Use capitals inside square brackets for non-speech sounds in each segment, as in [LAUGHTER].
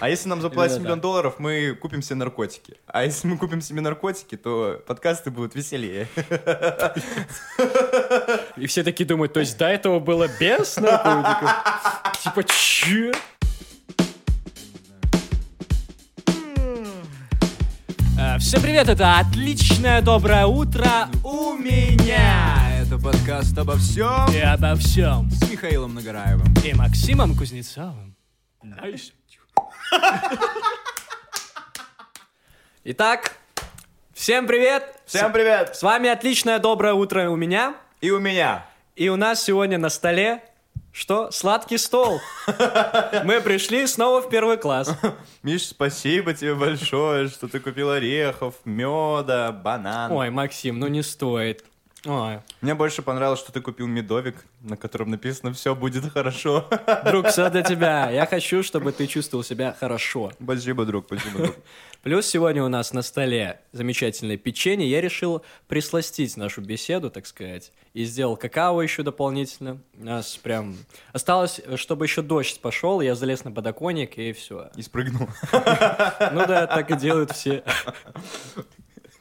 А если нам заплатят миллион долларов, мы купим себе наркотики. А если мы купим себе наркотики, то подкасты будут веселее. И все такие думают, то есть до этого было без наркотиков? Типа, че? Э, Всем привет, это отличное доброе утро у меня. Это подкаст обо всем И обо всем. с Михаилом Нагораевым. И Максимом Кузнецовым. Nice. Итак, всем привет. Всем привет! С вами отличное доброе утро у меня. И у меня. И у нас сегодня на столе что? Сладкий стол. [LAUGHS] Мы пришли снова в первый класс. Миш, спасибо тебе большое, что ты купил орехов, меда, банан. Ой, Максим, ну не стоит. Ой. Мне больше понравилось, что ты купил медовик, на котором написано «Все будет хорошо». Друг, все для тебя. Я хочу, чтобы ты чувствовал себя хорошо. Спасибо, друг, спасибо, друг. [LAUGHS] Плюс сегодня у нас на столе замечательное печенье. Я решил присластить нашу беседу, так сказать, и сделал какао еще дополнительно. У нас прям осталось, чтобы еще дождь пошел, я залез на подоконник и все. И спрыгнул. [LAUGHS] Ну да, так и делают все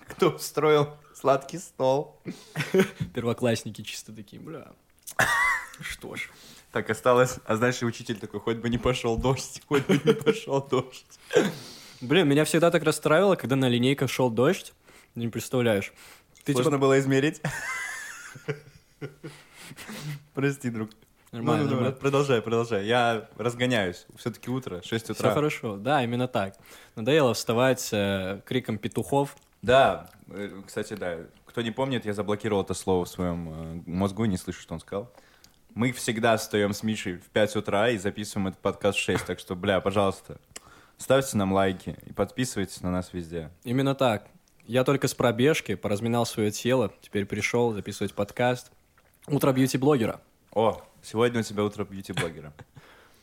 Кто устроил сладкий стол? [LAUGHS] первоклассники чисто такие, бля. Что ж. Так осталось, а знаешь, учитель такой, хоть бы не пошел дождь, [LAUGHS] хоть бы не пошел дождь. Блин, меня всегда так расстраивало, когда на линейках шел дождь. Не представляешь. Ты Сложно типа... было измерить. Прости, друг. Нормально, Ну, ну, нормально. Продолжай, продолжай. Я разгоняюсь. Все-таки утро, 6 Все утра. хорошо, да, именно так. Надоело вставать э, криком петухов. Да, э, кстати, да. Кто не помнит, я заблокировал это слово в своем э, мозгу, не слышу, что он сказал. Мы всегда встаем с Мишей в 5 утра и записываем этот подкаст в 6, так что, бля, пожалуйста, ставьте нам лайки и подписывайтесь на нас везде. Именно так. Я только с пробежки поразминал свое тело, теперь пришел записывать подкаст. Утро бьюти-блогера. О, сегодня у тебя утро бьюти-блогера.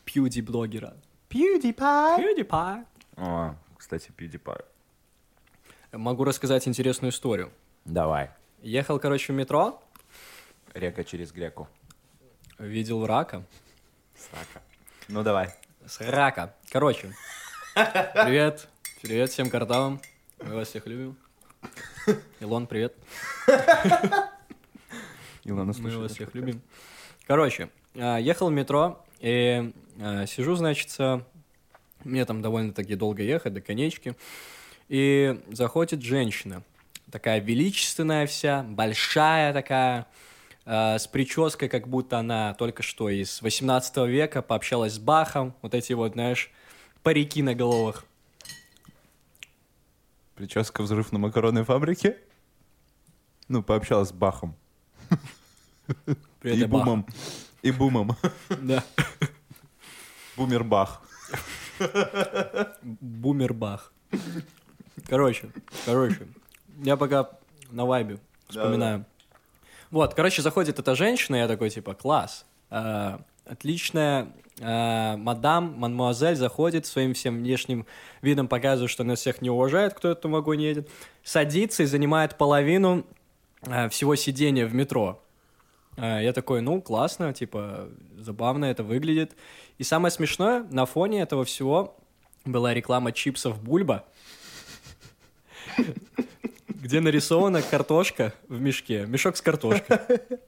Пьюди-блогера. PewDiePie. PewDiePie. О, кстати, PewDiePie. Могу рассказать интересную историю. Давай. Ехал, короче, в метро, Река через греку. видел рака. Срака. Ну, давай. С рака. Короче. Привет. Привет всем картавам. Мы вас всех любим. Илон, привет. Илона, Мы вас всех любим. Короче, а, ехал в метро, и а, сижу, значит, мне там довольно-таки долго ехать до конечки, и заходит женщина, такая величественная вся, большая такая, а, с прической, как будто она только что из 18 века пообщалась с Бахом, вот эти вот, знаешь, парики на головах. Прическа «Взрыв на макаронной фабрике». Ну, пообщалась с Бахом. Привет, и Бах. Бумом. И Бумом. Да. Бумер Бах. Бумербах. Короче, короче, я пока на вайбе вспоминаю. Вот, короче, заходит эта женщина, я такой, типа, класс. а, отличная а, мадам, мадмуазель заходит своим всем внешним видом, показывает, что нас всех не уважает, кто в этом вагоне едет. Садится и занимает половину а, всего сидения в метро. А, Я такой, ну, классно, типа, забавно это выглядит. И самое смешное, на фоне этого всего была реклама чипсов Бульба, где нарисована картошка в мешке, мешок с картошкой.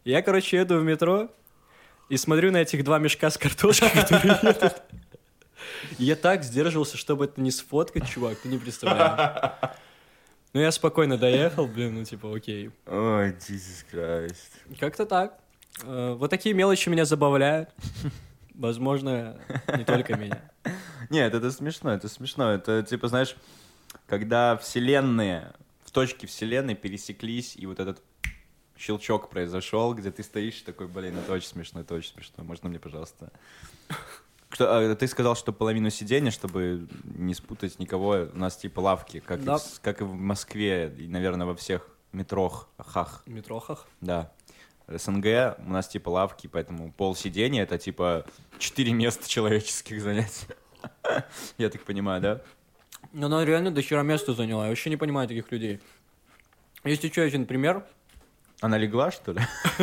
Я, короче, еду в метро и смотрю на этих два мешка с картошкой, которые едут. Я так сдерживался, чтобы это не сфоткать, чувак, ты не представляешь. Ну, я спокойно доехал, блин, ну, типа, окей. Ой, Jesus Christ. Как-то так. Э, Вот такие мелочи меня забавляют. Возможно, не только меня. Нет, это смешно, это смешно. Это, типа, знаешь, когда вселенные, в точке вселенной пересеклись, и вот этот щелчок произошел, где ты стоишь такой, блин, это очень смешно, это очень смешно. Можно мне, пожалуйста? Кто, а, ты сказал, что половину сидения, чтобы не спутать никого, у нас типа лавки, как, Да. и, в, как и в Москве, и, наверное, во всех метрох, хах. Метрохах. Да. СНГ у нас типа лавки, поэтому пол сидения это типа четыре места человеческих занять. [LAUGHS] Я так понимаю, да? Ну, она реально до хера места заняла. Я вообще не понимаю таких людей. Есть еще один пример. Она легла, что ли? [LAUGHS]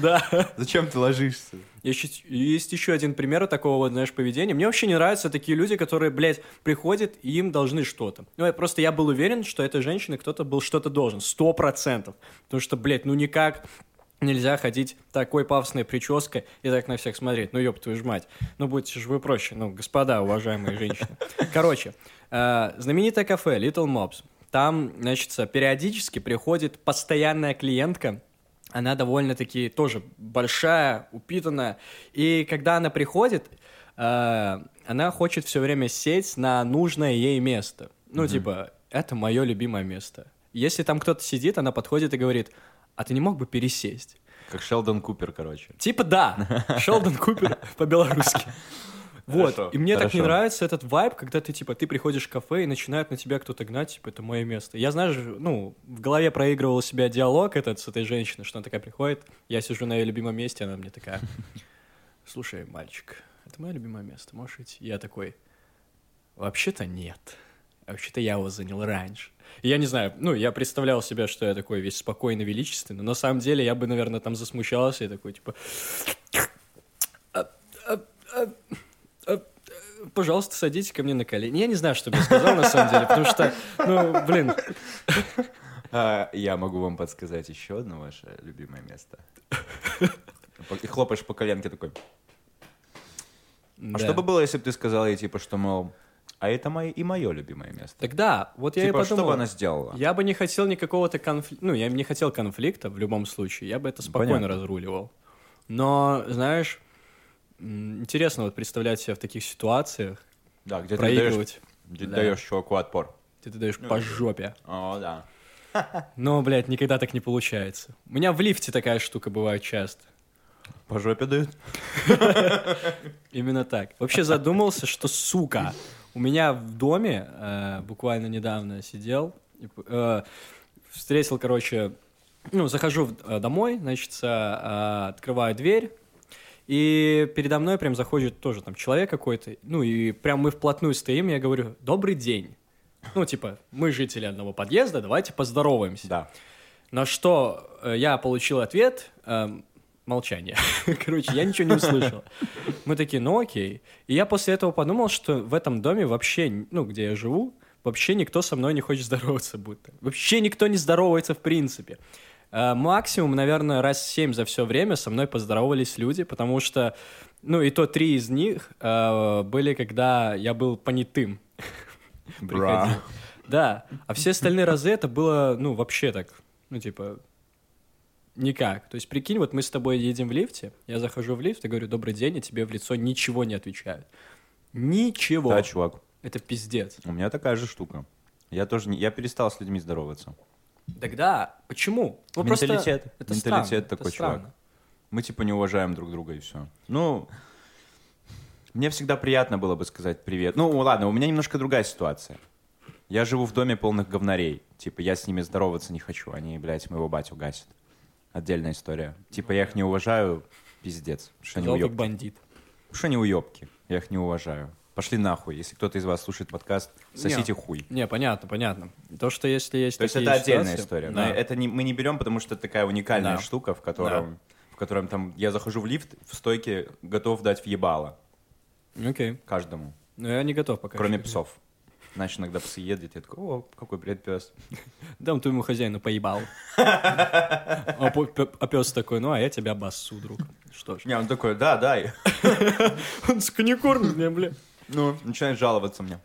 Да. Зачем ты ложишься? Есть, есть еще один пример такого вот, знаешь, поведения. Мне вообще не нравятся такие люди, которые, блядь, приходят и им должны что-то. Ну, я- просто я был уверен, что этой женщине кто-то был что-то должен. Сто процентов. Потому что, блядь, ну никак нельзя ходить такой пафосной прической и так на всех смотреть. Ну, ёб твою ж мать. Ну, будьте же вы проще. Ну, господа, уважаемые женщины. Короче, э, знаменитое кафе Little Mobs. Там, значит, периодически приходит постоянная клиентка, она довольно-таки тоже большая, упитанная. И когда она приходит, э, она хочет все время сесть на нужное ей место. Ну, типа, это мое любимое место. Если там кто-то сидит, она подходит и говорит, а ты не мог бы пересесть? Как Шелдон Купер, короче. Типа да, [LAUGHS] Шелдон Купер по-белорусски. Вот, Хорошо, и мне так не хорошо. нравится этот вайб, когда ты, типа, ты приходишь в кафе и начинает на тебя кто-то гнать, типа, это мое место. Я, знаешь, ну, в голове проигрывал у себя диалог этот с этой женщиной, что она такая приходит, я сижу на ее любимом месте, она мне такая, слушай, мальчик, это мое любимое место, можешь идти? Я такой, вообще-то нет. Вообще-то я его занял раньше. И я не знаю, ну, я представлял себя, что я такой весь спокойный, величественный, но на самом деле я бы, наверное, там засмущался и такой, типа, «А, а, а, а, пожалуйста, садитесь ко мне на колени. Я не знаю, что бы я сказал, на самом деле, потому что, ну, блин, А, я могу вам подсказать еще одно ваше любимое место. И хлопаешь по коленке такой. А что бы было, если бы ты сказал ей, типа, что, мол, а это мое, и мое любимое место? Тогда, вот я типа, и что подумал. бы она сделала? Я бы не хотел никакого-то конфликта, ну, я не хотел конфликта в любом случае, я бы это спокойно Понятно. разруливал. Но, знаешь, интересно вот представлять себя в таких ситуациях, Да, где ты даешь, проигрывать. где ты Да. даешь чуваку отпор. Ты, ты даешь по жопе. О, да. [LAUGHS] Но, блядь, никогда так не получается. У меня в лифте такая штука бывает часто. По жопе дают? [LAUGHS] Именно так. Вообще задумался, что, сука, у меня в доме э, буквально недавно сидел, э, встретил, короче, ну, захожу в- э, домой, значит, э, открываю дверь, и передо мной прям заходит тоже там человек какой-то, ну, и прям мы вплотную стоим, я говорю, добрый день. Ну, типа, мы жители одного подъезда, давайте поздороваемся. Да. На что э, я получил ответ эм, молчание. [LAUGHS] Короче, я ничего не услышал. Мы такие, ну окей. И я после этого подумал, что в этом доме вообще, ну, где я живу, вообще никто со мной не хочет здороваться будто. Вообще никто не здоровается в принципе. Э, Максимум, наверное, раз семь за все время со мной поздоровались люди, потому что, ну, и то три из них э, были, когда я был понятым. Бра. Да, а все остальные разы это было, ну, вообще так, ну, типа, никак. То есть, прикинь, вот мы с тобой едем в лифте, я захожу в лифт и говорю, добрый день, и тебе в лицо ничего не отвечают. Ничего. Да, чувак. Это пиздец. У меня такая же штука. Я тоже не... Я перестал с людьми здороваться. Тогда почему? Ну, просто Менталитет. Это Менталитет странно, это такой, странно. чувак. Мы типа не уважаем друг друга и все. Ну, мне всегда приятно было бы сказать привет. Ну, ладно, у меня немножко другая ситуация. Я живу в доме полных говнарей. Типа, я с ними здороваться не хочу. Они, блядь, моего батю гасят. Отдельная история. Типа, я их не уважаю, пиздец. Что они как уёбки. бандит. Что они уёбки. Я их не уважаю. Пошли нахуй. Если кто-то из вас слушает подкаст, сосите хуй. Не, понятно, понятно. То, что если есть То есть это отдельная ситуации- история. Но Да. это не, мы не берем, потому что это такая уникальная Да. штука, в котором, в котором там я захожу в лифт, в стойке готов дать в ебало Окей. каждому, Но я не готов пока. кроме псов. Значит, иногда псы едут, я такой, о, какой привет, пес. Дам твоему хозяину по ебалу. [LAUGHS] А по- пе- а пес такой, ну, а я тебя обоссу, друг. Что ж. Не, он такой, да, дай. [LAUGHS] Он сука, не кормит меня, бля. Ну, начинает жаловаться мне.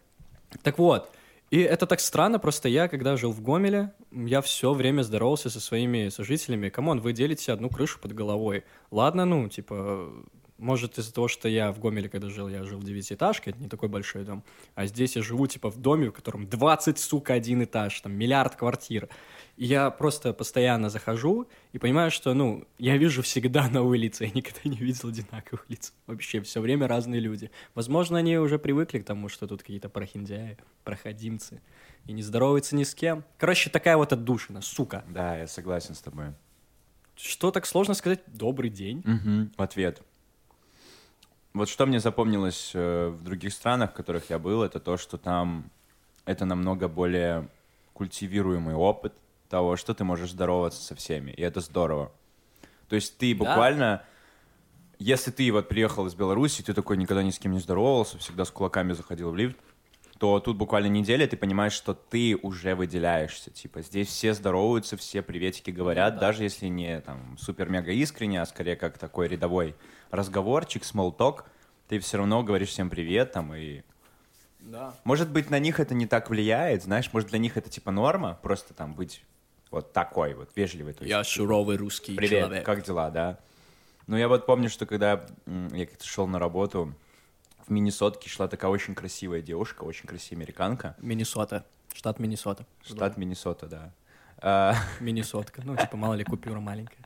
Так вот, и это так странно, просто я, когда жил в Гомеле, я все время здоровался со своими сожителями. Come on, вы делите одну крышу под головой. Ладно, ну, типа, может, из-за того, что я в Гомеле, когда жил, я жил в девятиэтажке, это не такой большой дом, а здесь я живу, типа, в доме, в котором 20, сука, один этаж, там, миллиард квартир. И я просто постоянно захожу и понимаю, что, ну, я вижу всегда [LAUGHS] новые лица, я никогда не видел одинаковых лиц. Вообще, все время разные люди. Возможно, они уже привыкли к тому, что тут какие-то прохиндяи, проходимцы, и не здороваются ни с кем. Короче, такая вот отдушина, сука. Да, я согласен с тобой. Что так сложно сказать «добрый день»? Мгм, В ответ. Вот что мне запомнилось э, в других странах, в которых я был, это то, что там это намного более культивируемый опыт, того, что ты можешь здороваться со всеми, и это здорово. То есть ты Да. буквально, если ты вот приехал из Беларуси, ты такой никогда ни с кем не здоровался, всегда с кулаками заходил в лифт, то тут буквально неделя, ты понимаешь, что ты уже выделяешься. Типа, здесь все здороваются, все приветики говорят, даже если не там супер-мега искренне, а скорее как такой рядовой разговорчик, talk, ты все равно говоришь всем привет там и... Да. Может быть, на них это не так влияет, знаешь, может, для них это типа норма, просто там быть вот такой вот, вежливый. То есть, Я суровый русский Привет, человек. как дела, да? Ну, я вот помню, что когда я как-то шел на работу, в Миннесотке шла такая очень красивая девушка, очень красивая американка. Миннесота. Штат Миннесота. Штат Миннесота, да. А, Миннесотка. Ну, типа, мало ли, купюра маленькая.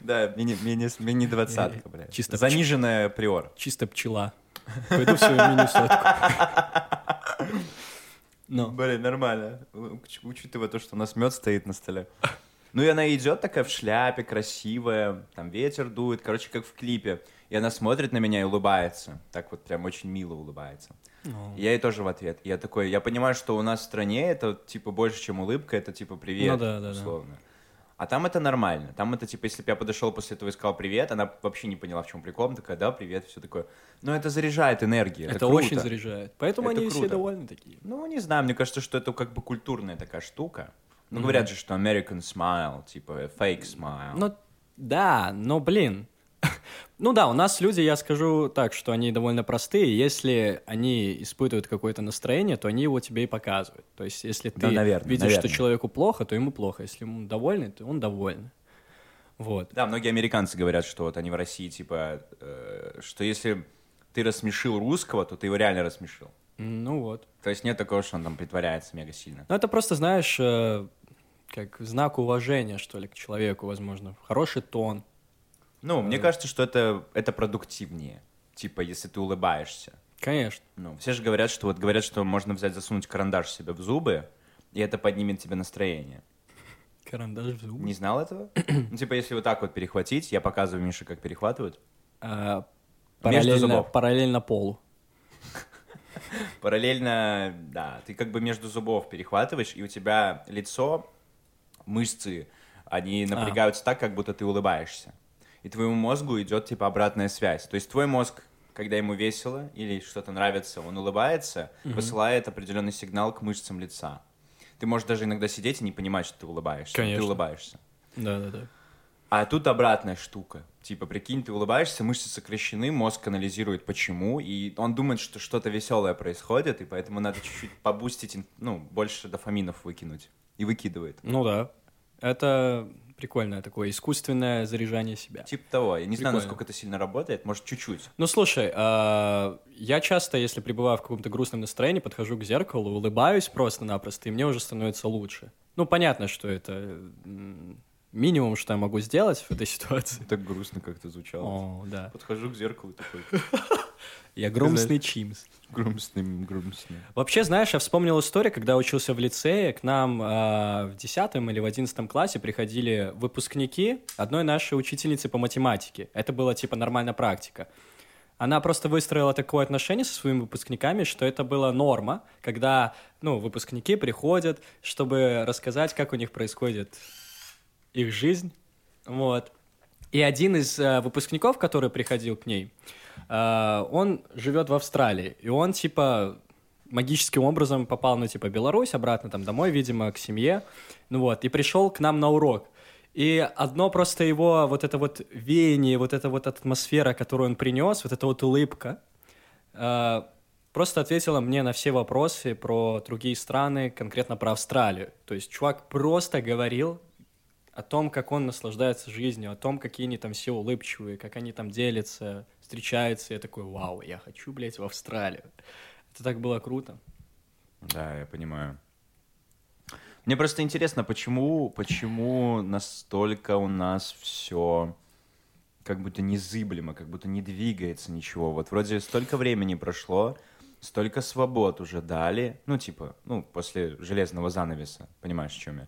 Да, мини, двадцатка, бля. Чисто Заниженная приор. Чисто пчела. Пойду в свою Миннесотку. [LAUGHS] Ну, Блин, нормально. Уч- Учитывая то, что у нас мед стоит на столе. Ну и она идет такая в шляпе, красивая, там ветер дует, короче, как в клипе. И она смотрит на меня и улыбается. Так вот прям очень мило улыбается. ну, Я ей тоже в ответ. Я такой, я понимаю, что у нас в стране это типа больше, чем улыбка, это типа привет, Ну да, да, да. условно. А там это нормально. Там это типа, если бы я подошел после этого и сказал привет, она вообще не поняла, в чем прикол. Она такая, да, привет, все такое. Но это заряжает энергией. Это, это круто. очень заряжает. Поэтому Это они все круто. довольны такие. Ну, не знаю, мне кажется, что это как бы культурная такая штука. Ну, говорят же, что American smile, типа fake smile. Ну, да, но, блин. [LAUGHS] Ну да, у нас люди, я скажу так, что они довольно простые. Если они испытывают какое-то настроение, то они его тебе и показывают. То есть, если ты Да, наверное, видишь, наверное. что человеку плохо, то ему плохо. Если ему довольный, то он довольный. Вот. Да, многие американцы говорят, что вот они в России, типа, э, что если ты рассмешил русского, то ты его реально рассмешил. Ну вот. То есть нет такого, что он там притворяется мега сильно. Ну, это просто, знаешь, э, как знак уважения, что ли, к человеку, возможно. Хороший тон. Ну, мне кажется, что это, это продуктивнее. Типа, если ты улыбаешься. Конечно. Ну, все же говорят, что вот говорят, что можно взять, засунуть карандаш себе в зубы, и это поднимет тебе настроение. Карандаш в зубы. Не знал этого? [CLEARS THROAT] ну, типа, если вот так вот перехватить, я показываю Мише, как перехватывают. А, Между параллельно, зубов. параллельно полу. [LAUGHS] Параллельно, да, ты как бы между зубов перехватываешь, и у тебя лицо, мышцы, они напрягаются так, как будто ты улыбаешься. И твоему мозгу идет типа обратная связь. То есть твой мозг, когда ему весело или что-то нравится, он улыбается, посылает определенный сигнал к мышцам лица. Ты можешь даже иногда сидеть и не понимать, что ты улыбаешься. но Конечно. Ты улыбаешься. Да-да-да. А тут обратная штука. Типа, прикинь, ты улыбаешься, мышцы сокращены, мозг анализирует почему, и он думает, что что-то веселое происходит, и поэтому надо чуть-чуть побустить, ну, больше дофаминов выкинуть. И выкидывает. Ну да. Это прикольное такое искусственное заряжание себя. Типа того. Я не знаю, Прикольно. насколько это сильно работает, может, чуть-чуть. Ну слушай, а, я часто, если пребываю в каком-то грустном настроении, подхожу к зеркалу, улыбаюсь просто-напросто, и мне уже становится лучше. Ну понятно, что это минимум, что я могу сделать в этой ситуации. Так грустно как-то звучало. О, да. Подхожу к зеркалу такой, Я грустный чимс. грустный, грустный. Вообще, знаешь, я вспомнил историю, когда учился в лицее, к нам а, в 10 или в 11 классе приходили выпускники одной нашей учительницы по математике. Это была типа нормальная практика. Она просто выстроила такое отношение со своими выпускниками, что это была норма, когда, ну, выпускники приходят, чтобы рассказать, как у них происходит их жизнь, вот. И один из э, выпускников, который приходил к ней, э, он живет в Австралии, и он, типа, магическим образом попал, ну, типа, Беларусь, обратно там домой, видимо, к семье, ну вот, и пришел к нам на урок. И одно просто его вот это вот веяние, вот эта вот атмосфера, которую он принес, вот эта вот улыбка, э, просто ответила мне на все вопросы про другие страны, конкретно про Австралию. То есть чувак просто говорил о том, как он наслаждается жизнью, о том, какие они там все улыбчивые, как они там делятся, встречаются. Я такой, вау, я хочу, блядь, в Австралию. Это так было круто. Да, я понимаю. Мне просто интересно, почему, почему настолько у нас все как будто незыблемо, как будто не двигается ничего. Вот вроде столько времени прошло, столько свобод уже дали, ну типа, ну после железного занавеса, понимаешь, о чем я?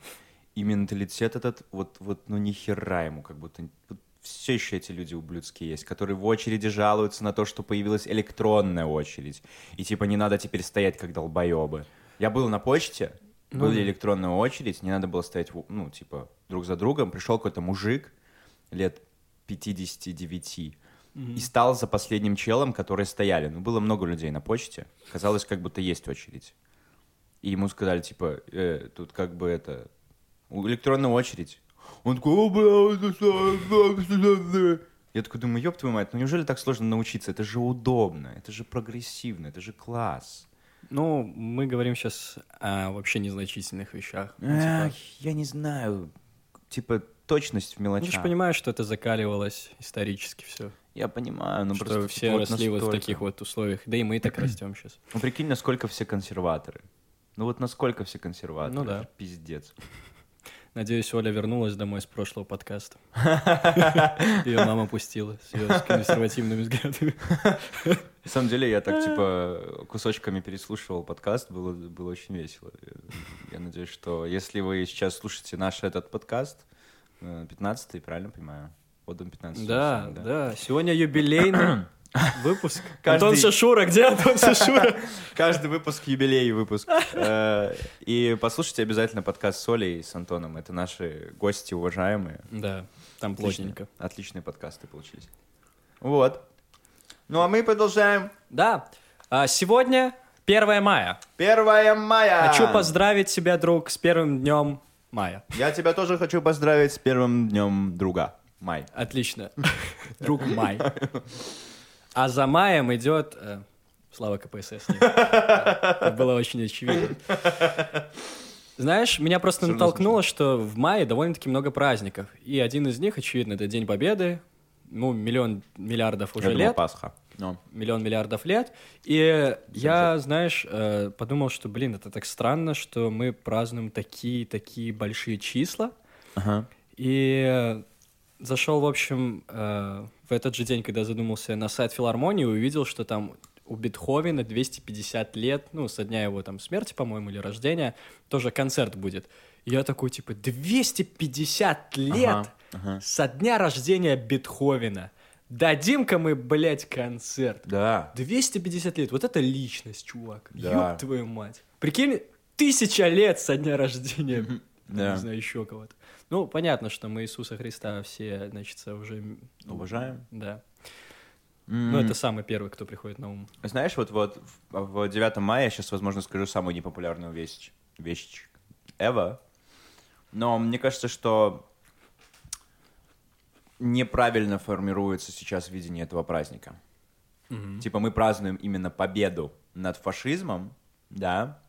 И менталитет этот, вот, вот, ну ни хера ему, как будто вот все еще эти люди ублюдские есть, которые в очереди жалуются на то, что появилась электронная очередь. И типа не надо теперь стоять как долбоебы. Я был на почте, Ну Была да. электронная очередь, не надо было стоять, ну, типа, друг за другом. Пришел какой-то мужик лет 59 и стал за последним челом, которые стояли. Ну, было много людей на почте. Казалось, как будто есть очередь. И ему сказали, типа, «Э, тут как бы это... Электронная очередь. Он такой, «О, бля, это что?» Я такой думаю, ёб твою мать, ну неужели так сложно научиться? Это же удобно, это же прогрессивно, это же класс. Ну, мы говорим сейчас о вообще незначительных вещах. Ну, типа, я не знаю. Типа, точность в Ну, ты же мелочах. понимаешь, что это закаливалось исторически все. Я понимаю, но что просто... все типа, вот росли вот в настолько. таких вот условиях. Да и мы так растем сейчас. Ну, прикинь, насколько все консерваторы. Ну, вот насколько все консерваторы. Ну да. Пиздец. Надеюсь, Оля вернулась домой с прошлого подкаста. [LAUGHS] Ее мама пустила с ее консервативными взглядами. На самом деле, я так, типа, [LAUGHS] кусочками переслушивал подкаст, было, было очень весело. Я надеюсь, что если вы сейчас слушаете наш этот подкаст, э, 15-й, правильно понимаю? Подом 15 Да, да. Сегодня юбилейный [CLEARS THROAT] [CLEARS THROAT] выпуск. Каждый- Антон Шашура, где Антон Шашура? [LAUGHS] Каждый выпуск юбилей выпуск. Э, И послушайте обязательно подкаст с Олей и с Антоном. Это наши гости уважаемые. Да, там плотненько. Отличные, подкасты получились. Вот. Ну а мы продолжаем. Да, а сегодня 1 мая. 1 мая. Хочу поздравить тебя, друг, с первым днем мая. Я тебя тоже хочу поздравить с первым днем друга. Май. Отлично. [LAUGHS] Друг май. А за маем идет... э, Слава КПСС. [LAUGHS] Это было очень очевидно. Знаешь, меня просто равно натолкнуло, что в мае довольно-таки много праздников. И один из них, очевидно, это День Победы. Ну, миллион миллиардов уже Я думал, лет. Пасха. Ну, миллион миллиардов лет. И я, знаешь, э, подумал, что, блин, это так странно, что мы празднуем такие-такие большие числа. ага. И э, зашел, в общем, в этот же день, когда задумался на сайт филармонии, увидел, что там у Бетховена 250 лет, ну, со дня его там смерти, по-моему, или рождения, тоже концерт будет. И я такой, типа, 250 лет Ага, ага. со дня рождения Бетховена. Дадим-ка мы, блядь, концерт. Да. 250 лет. Вот это личность, чувак. Да. Ёб твою мать. Прикинь, тысяча лет со дня рождения. Да. Не знаю, еще кого-то. Ну, понятно, что мы Иисуса Христа все, значит, уже... Уважаем. Да. М, Ну, это самый первый, кто приходит на ум. Знаешь, вот, вот в, в 9 мая я сейчас, возможно, скажу самую непопулярную вещь, вещь ever. Но мне кажется, что неправильно формируется сейчас видение этого праздника. Типа мы празднуем именно победу над фашизмом, да,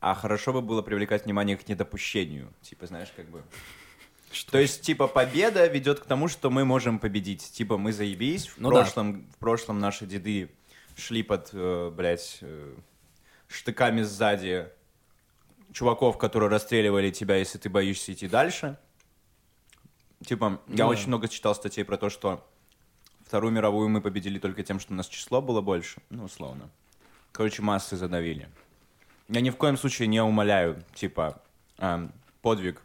а хорошо бы было привлекать внимание к недопущению. Типа, знаешь, как бы... [LAUGHS] То есть, типа, победа ведет к тому, что мы можем победить. Типа, мы заебись. В, Ну да. прошлом, в прошлом наши деды шли под, э, блядь, э, штыками сзади чуваков, которые расстреливали тебя, если ты боишься идти дальше. Типа, я Ну да. очень много читал статей про то, что Вторую мировую мы победили только тем, что у нас число было больше. Ну, условно. Короче, массы задавили. Я ни в коем случае не умоляю, типа, эм, подвиг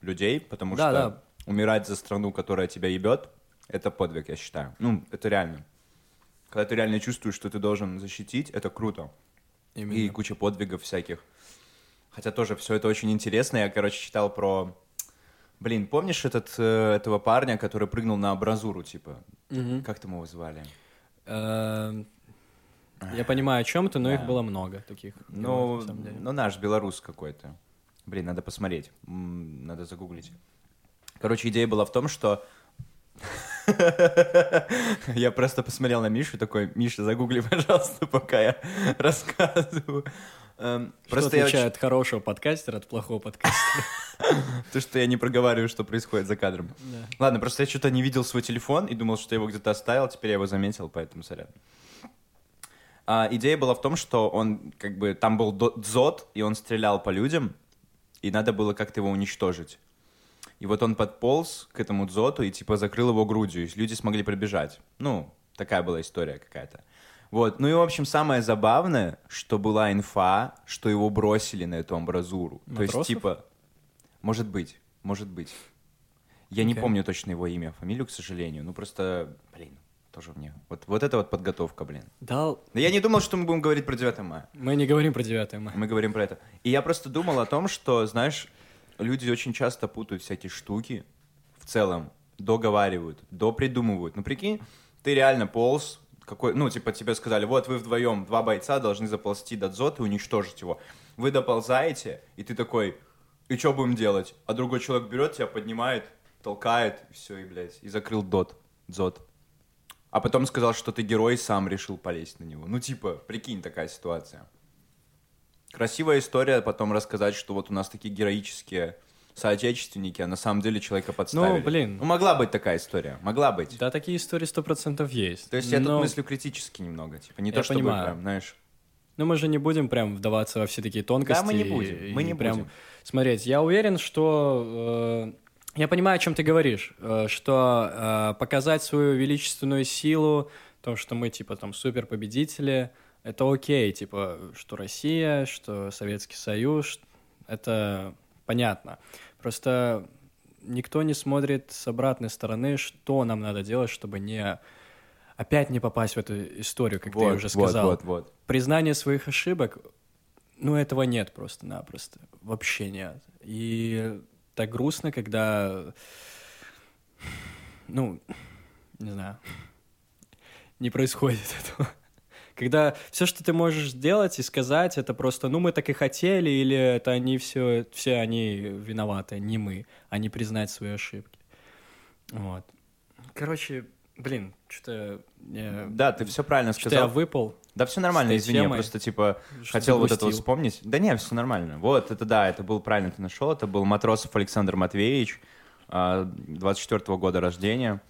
людей, потому Да, что да. умирать за страну, которая тебя ебет, это подвиг, я считаю. Ну, это реально. Когда ты реально чувствуешь, что ты должен защитить, это круто. И куча подвигов всяких. Хотя тоже все это очень интересно. Я, короче, читал про... Блин, помнишь этот, э, этого парня, который прыгнул на абразуру, типа? Мгм. Как там его звали? Эм, Я понимаю о чем-то, но Да. их было много таких. Ну, героев, на ну, наш белорус какой-то. Блин, надо посмотреть. Надо загуглить. Короче, идея была в том, что... [LAUGHS] Я просто посмотрел на Мишу такой, Миша, загугли, [LAUGHS] пожалуйста, пока я рассказываю. Эм, Что Просто отличает хорошего подкастера от плохого подкастера? [LAUGHS] То, что я не проговариваю, что происходит за кадром. Ладно, просто я что-то не видел свой телефон и думал, что я его где-то оставил, теперь я его заметил, поэтому сорян. А, идея была в том, что он, как бы, там был дзот, и он стрелял по людям, и надо было как-то его уничтожить. И вот он подполз к этому дзоту и, типа, закрыл его грудью, и люди смогли пробежать. Ну, такая была история какая-то. Вот, ну и, в общем, самое забавное, что была инфа, что его бросили на эту амбразуру. То есть, Матросов? типа, может быть, может быть. Я не Окей. помню точно его имя, фамилию, к сожалению. Ну, просто, блин, Тоже мне. Вот, вот это вот подготовка, блин. Да, Да я не думал, что мы будем говорить про 9 мая. мы не говорим про 9 мая. Мы говорим про это. И я просто думал о том, что, знаешь, люди очень часто путают всякие штуки в целом, договаривают, допридумывают. Ну, прикинь, ты реально полз, какой, ну, типа, тебе сказали, вот вы вдвоем, два бойца должны заползти до дзот и уничтожить его. Вы доползаете, и ты такой, и что будем делать? А другой человек берет тебя, поднимает, толкает, и все, и, блядь, и закрыл дот, дзот. А потом сказал, что ты герой, сам решил полезть на него. Ну, типа, прикинь, такая ситуация. Красивая история потом рассказать, что вот у нас такие героические соотечественники, а на самом деле человека подставили. блин. Ну, могла быть такая история, могла быть. Да, такие истории сто процентов есть. То есть я Но- тут мыслю критически немного, типа, не Я то понимаю. прям, знаешь... Ну, мы же не будем прям вдаваться во все такие тонкости. Да, мы не и- будем, мы и не прям будем. смотреть. Я уверен, что... э, я понимаю, о чем ты говоришь. э, что э, показать свою величественную силу, то, что мы, типа, там, супер победители, это окей. Типа, что Россия, что Советский Союз, это понятно. Просто никто не смотрит с обратной стороны, что нам надо делать, чтобы не опять не попасть в эту историю, как ты Вот, уже вот, сказал Вот, вот, признание своих ошибок, ну, этого нет просто-напросто. Вообще нет. И так грустно, когда, ну, не знаю, не происходит [LAUGHS] этого. Когда все, что ты можешь сделать и сказать, это просто, ну, мы так и хотели, или это они все, все они виноваты, не мы, а не признать свои ошибки. Вот. Короче, блин, что-то... я- Да, ты все правильно Что-то я сказал. выпал. Да все нормально, извини, я просто типа Что-то хотел вот это вот вспомнить. Да не, все нормально. Вот, это да, это был правильно ты нашел. Это был Матросов Александр Матвеевич, а, 24 года рождения.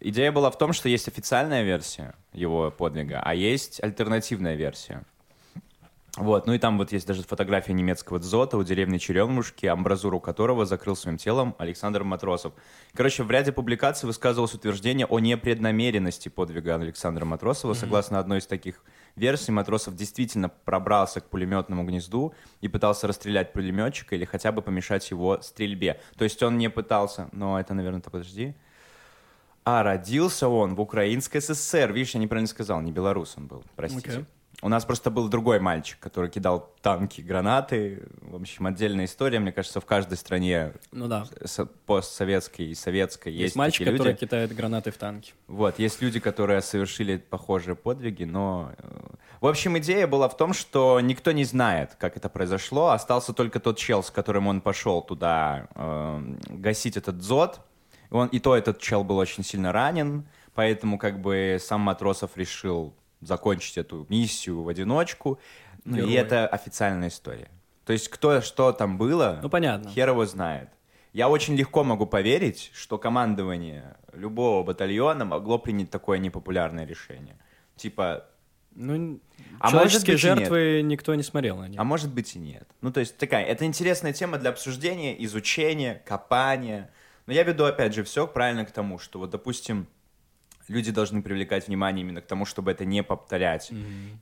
Идея была в том, что есть официальная версия его подвига, а есть альтернативная версия. Вот, ну и там вот есть даже фотография немецкого дзота у деревни Черемушки, амбразуру которого закрыл своим телом Александр Матросов. Короче, в ряде публикаций высказывалось утверждение о непреднамеренности подвига Александра Матросова. Согласно одной из таких версий, Матросов действительно пробрался к пулеметному гнезду и пытался расстрелять пулеметчика или хотя бы помешать его стрельбе. То есть он не пытался, но это, наверное, так подожди. А родился он в Украинской ССР. Видишь, я неправильно сказал, не белорус он был, простите. Окей. У нас просто был другой мальчик, который кидал танки, гранаты. В общем, отдельная история. Мне кажется, в каждой стране Ну да. постсоветской и советской есть, Есть, мальчик, люди. который кидает гранаты в танки. Вот, есть люди, которые совершили похожие подвиги, но... э, В общем, идея была в том, что никто не знает, как это произошло. Остался только тот чел, с которым он пошел туда э, гасить этот дзот. Он, и то этот чел был очень сильно ранен, поэтому как бы сам Матросов решил закончить эту миссию в одиночку. Ну, и Герой. это официальная история. То есть кто, что там было, Ну, понятно. Хер его знает. Я очень легко могу поверить, что командование любого батальона могло принять такое непопулярное решение. Типа, Ну, А может быть жертвы никто не смотрел на них. а может быть и нет. Ну, то есть такая, это интересная тема для обсуждения, изучения, копания. Но я веду, опять же, все правильно к тому, что вот, допустим, люди должны привлекать внимание именно к тому, чтобы это не повторять.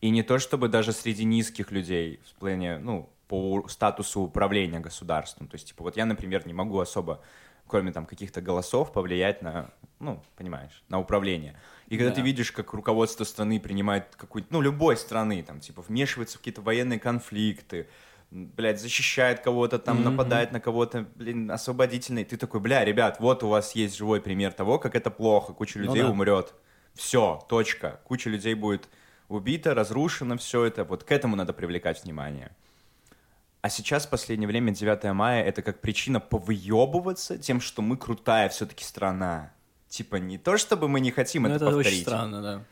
И не то, чтобы даже среди низких людей в плане, ну, по статусу управления государством. То есть, типа, вот я, например, не могу особо, кроме там каких-то голосов, повлиять на, ну, понимаешь, на управление. И когда Да. ты видишь, как руководство страны принимает какую-то, ну, любой страны, там, типа, вмешивается в какие-то военные конфликты, блядь, защищает кого-то, там, Мгм. нападает на кого-то, блин, освободительный. Ты такой, бля, ребят, вот у вас есть живой пример того, как это плохо, куча Ну людей да. умрет. Все, точка. Куча людей будет убита, разрушено все это. Вот к этому надо привлекать внимание. А сейчас, в последнее время, 9 мая, это как причина повыебываться тем, что мы крутая все-таки страна. Типа не то, чтобы мы не хотим Ну, это, это повторить, очень странно, да.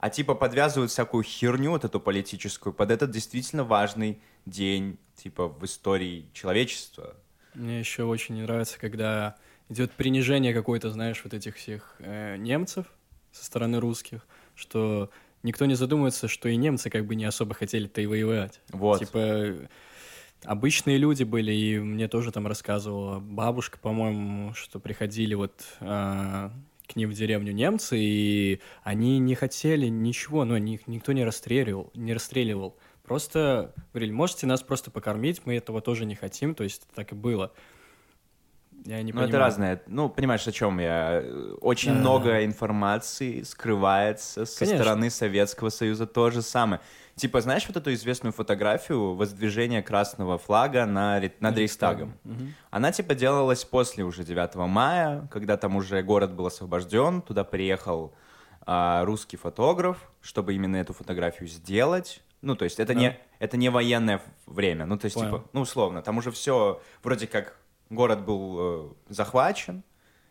а типа подвязывают всякую херню вот эту политическую под этот действительно важный день, типа в истории человечества. Мне еще очень не нравится, когда идет принижение какое-то, знаешь, вот этих всех э, немцев со стороны русских, что никто не задумывается, что и немцы как бы не особо хотели-то и воевать. Вот. Типа обычные люди были, и мне тоже там рассказывала бабушка, по-моему, что приходили вот а, к ним в деревню немцы, и они не хотели ничего, но их никто не расстреливал, не расстреливал. Просто говорили, можете нас просто покормить, мы этого тоже не хотим, то есть так и было. Я не ну, понимаю. это разное. Ну, понимаешь, о чем я? Очень Да. много информации скрывается со Конечно. стороны Советского Союза. То же самое. Типа, знаешь вот эту известную фотографию воздвижения красного флага на, над Рейхстагом? Мгм. Она типа делалась после уже 9 мая, когда там уже город был освобожден, туда приехал а, русский фотограф, чтобы именно эту фотографию сделать. Ну, то есть это, Да. не, это не военное время. Ну, то есть, Понял. типа, ну, условно, там уже все, вроде как город был э, захвачен,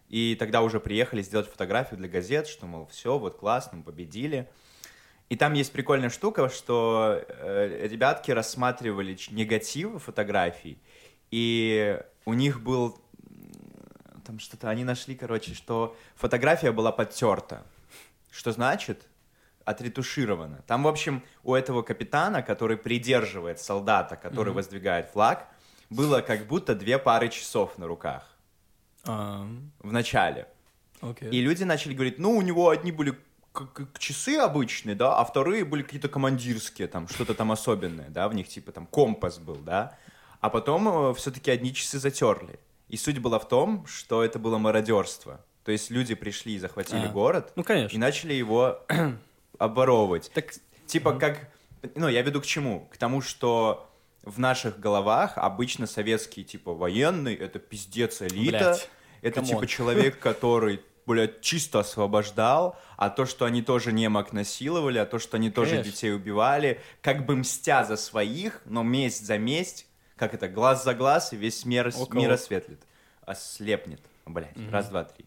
и тогда уже приехали сделать фотографию для газет, что, мол, все, вот классно, мы победили. И там есть прикольная штука, что э, ребятки рассматривали негативы фотографий, и у них был там что-то они нашли, короче, что фотография была подтерта. Что значит? Отретуширована. Там, в общем, у этого капитана, который придерживает солдата, который Мгм. воздвигает флаг, было как будто две пары часов на руках А, в начале. окей. И люди начали говорить, ну, у него одни были часы обычные, да, а вторые были какие-то командирские, там, что-то там особенное, да, в них типа там компас был, да. А потом все-таки одни часы затерли. И суть была в том, что это было мародерство. То есть люди пришли и захватили А. город Ну, конечно. и начали его обворовывать. Так, Типа как... Ну, я веду к чему? К тому, что в наших головах обычно советские, типа, военный — это пиздец элита, Блядь, это, come on. типа, человек, [LAUGHS] который, блядь, чисто освобождал, а то, что они тоже немок насиловали, а то, что они тоже Конечно. детей убивали, как бы мстя за своих, но месть за месть, как это, глаз за глаз, и весь мир, мир осветлит, ослепнет, блядь, раз, два, три.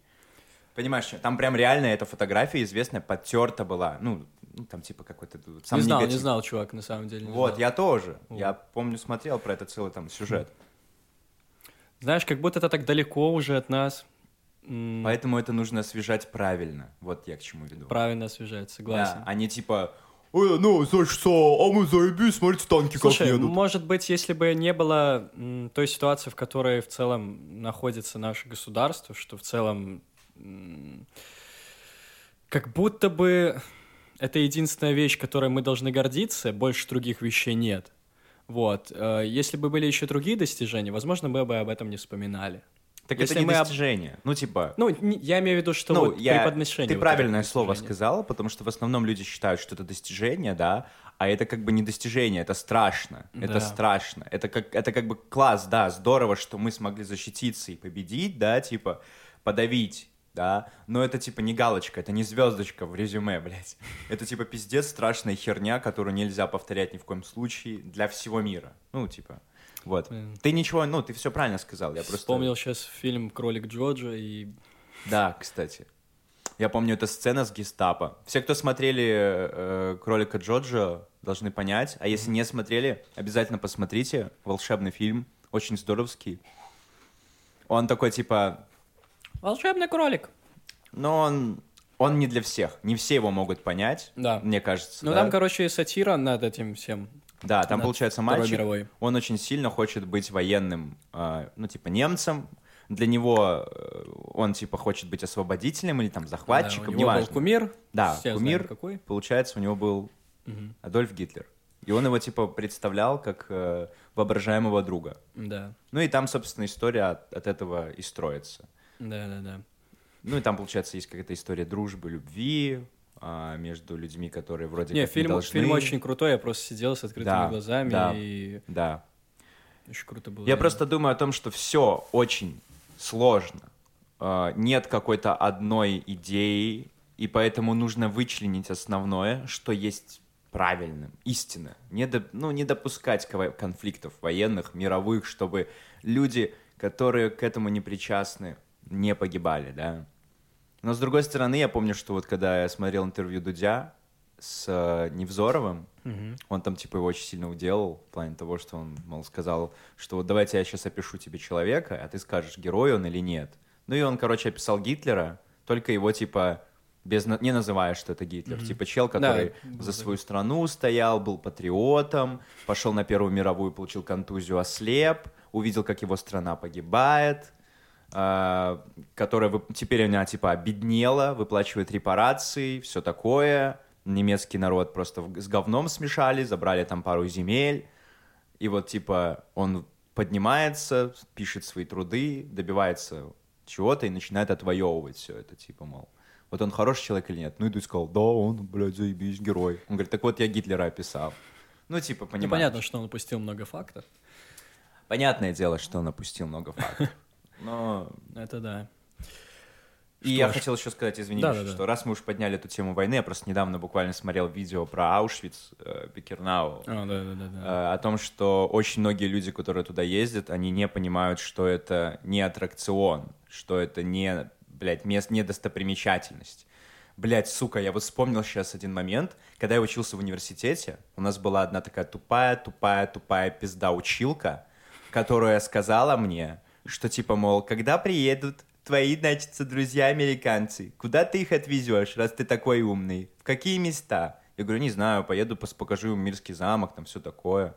Понимаешь, что? там прям реально эта фотография известная, подтерта была, ну, ну, там типа какой-то сам не знал, не негатив. знал, чувак, на самом деле. не Вот, знал. я тоже. Вот. Я помню, смотрел про это целый там сюжет. Знаешь, как будто это так далеко уже от нас. Поэтому это нужно освежать правильно. Вот я к чему веду. Правильно освежать, согласен. Да, а не типа, «Ой, ну, значит, что, а мы заебись, смотрите, танки Слушай, как едут. может быть, если бы не было м, той ситуации, в которой в целом находится наше государство, что в целом как будто бы это единственная вещь, которой мы должны гордиться, больше других вещей нет. Вот. э, Если бы были еще другие достижения, возможно, мы бы об этом не вспоминали. Так если это не мы об- достижение. Ну, типа, Ну, я имею в виду, что ну, вот я, преподношение. ты вот правильное это слово достижение. сказал, потому что в основном люди считают, что это достижение, да, а это как бы не достижение, это страшно, это Да. страшно, это как, это как бы класс, да, здорово, что мы смогли защититься и победить, да, типа подавить, да, но это типа не галочка, это не звездочка в резюме, [LAUGHS] блядь, это типа пиздец страшная херня, которую нельзя повторять ни в коем случае для всего мира, ну, типа, вот. Блин. Ты ничего, ну, ты все правильно сказал, я просто... Вспомнил сейчас фильм «Кролик Джоджо» и... Да, кстати. Я помню, эта сцена с гестапо. Все, кто смотрели э, «Кролика Джоджо», должны понять. А если не смотрели, обязательно посмотрите. Волшебный фильм, очень здоровский. Он такой, типа... «Волшебный кролик». Но он, он не для всех. Не все его могут понять, Да. мне кажется. Ну, да? там, короче, сатира над этим всем. Да, там, над получается, мальчик, мировой. он очень сильно хочет быть военным, э, ну, типа, немцем. Для него э, он, типа, хочет быть освободителем или там Да, захватчиком, у него неважно. был кумир. Да, все знаем кумир. какой. Получается, у него был Мгм. Адольф Гитлер. И он его, типа, представлял как э, воображаемого друга. Да, Ну и там, собственно, история от, от этого и строится. Да, да, да. Ну и там, получается, есть какая-то история дружбы, любви а, между людьми, которые вроде Не, как не фильм, должны. фильм очень крутой, я просто сидел с открытыми Да, глазами, да. и Да. очень круто было. Я просто думаю о том, что все очень сложно. А, Нет какой-то одной идеи, и поэтому нужно вычленить основное, что есть правильным, истинно. Не, доп- ну, не допускать конфликтов военных, мировых, чтобы люди, которые к этому не причастны, не погибали, да. Но с другой стороны, я помню, что вот когда я смотрел интервью Дудя с э, Невзоровым, Мгм. он там, типа, его очень сильно уделал в плане того, что он, мол, сказал, что вот давайте я сейчас опишу тебе человека, а ты скажешь, герой он или нет. Ну и он, короче, описал Гитлера, только его, типа, без, не называя, что это Гитлер. Мгм. Типа чел, который было за свою страну стоял, был патриотом, пошел на Первую мировую, получил контузию, ослеп, увидел, как его страна погибает, которая вып- теперь она, типа, обеднела, выплачивает репарации, все такое. Немецкий народ просто с говном смешали, забрали там пару земель. И вот, типа, он поднимается, пишет свои труды, добивается чего-то и начинает отвоевывать все это, типа, мол, вот он хороший человек или нет? Ну, и ты сказал, да, он, блядь, заебись, герой. Он говорит, так вот я Гитлера описал. Ну, типа, Ну, понимаешь. понятно, что он упустил много фактов. Понятное дело, что он опустил много фактов. Но... Это да. И Что я ж. хотел еще сказать, извини, Да, Миша, да, да. что раз мы уж подняли эту тему войны, я просто недавно буквально смотрел видео про Аушвиц, э, Бикернау, А, да, да, да, да. э, о том, что очень многие люди, которые туда ездят, они не понимают, что это не аттракцион, что это не, блядь, мест, не достопримечательность. Блядь, сука, я вот вспомнил сейчас один момент, когда я учился в университете, у нас была одна такая тупая, тупая, тупая пизда-училка, которая сказала мне, что типа, мол, когда приедут твои, значит, друзья-американцы, куда ты их отвезешь, раз ты такой умный? В какие места? Я говорю, не знаю, поеду, покажу им Мирский замок, там все такое.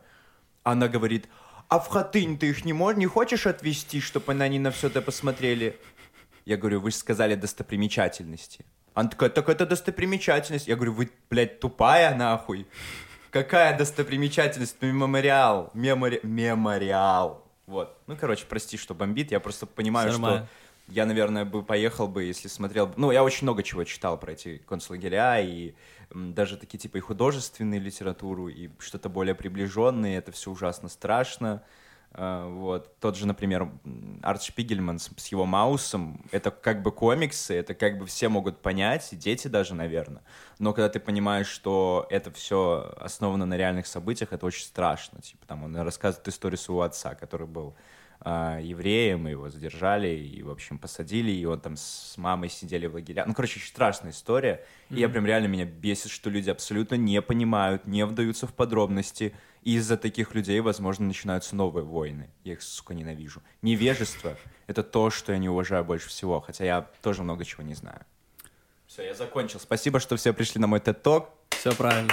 Она говорит, а в Хатынь ты их не, можешь, не хочешь отвезти, чтобы они на все это посмотрели? Я говорю, вы же сказали достопримечательности. Она такая, так это достопримечательность. Я говорю, вы, блядь, тупая нахуй. Какая достопримечательность? Мемориал. Мемори... Мемориал. Вот. Ну, короче, прости, что бомбит. Я просто понимаю, Нормально. что я, наверное, бы поехал бы, если смотрел... Ну, я очень много чего читал про эти концлагеря, и даже такие, типа, и художественную литературу, и что-то более приближенное. Это все ужасно страшно. А, Вот. Тот же, например, Арт Шпигельман с, с его Маусом, это как бы комиксы, это как бы все могут понять, дети даже, наверное. Но когда ты понимаешь, что это все основано на реальных событиях, это очень страшно. Типа там он рассказывает историю своего отца, который был а, евреем, и его задержали, и, в общем, посадили, и он там с мамой сидели в лагерях. Ну, короче, очень страшная история. И я прям реально меня бесит, что люди абсолютно не понимают, не вдаются в подробности. И из-за таких людей, возможно, начинаются новые войны. Я их, сука, ненавижу. Невежество — это то, что я не уважаю больше всего, хотя я тоже много чего не знаю. Все, я закончил. Спасибо, что все пришли на мой TED-ток. Все правильно.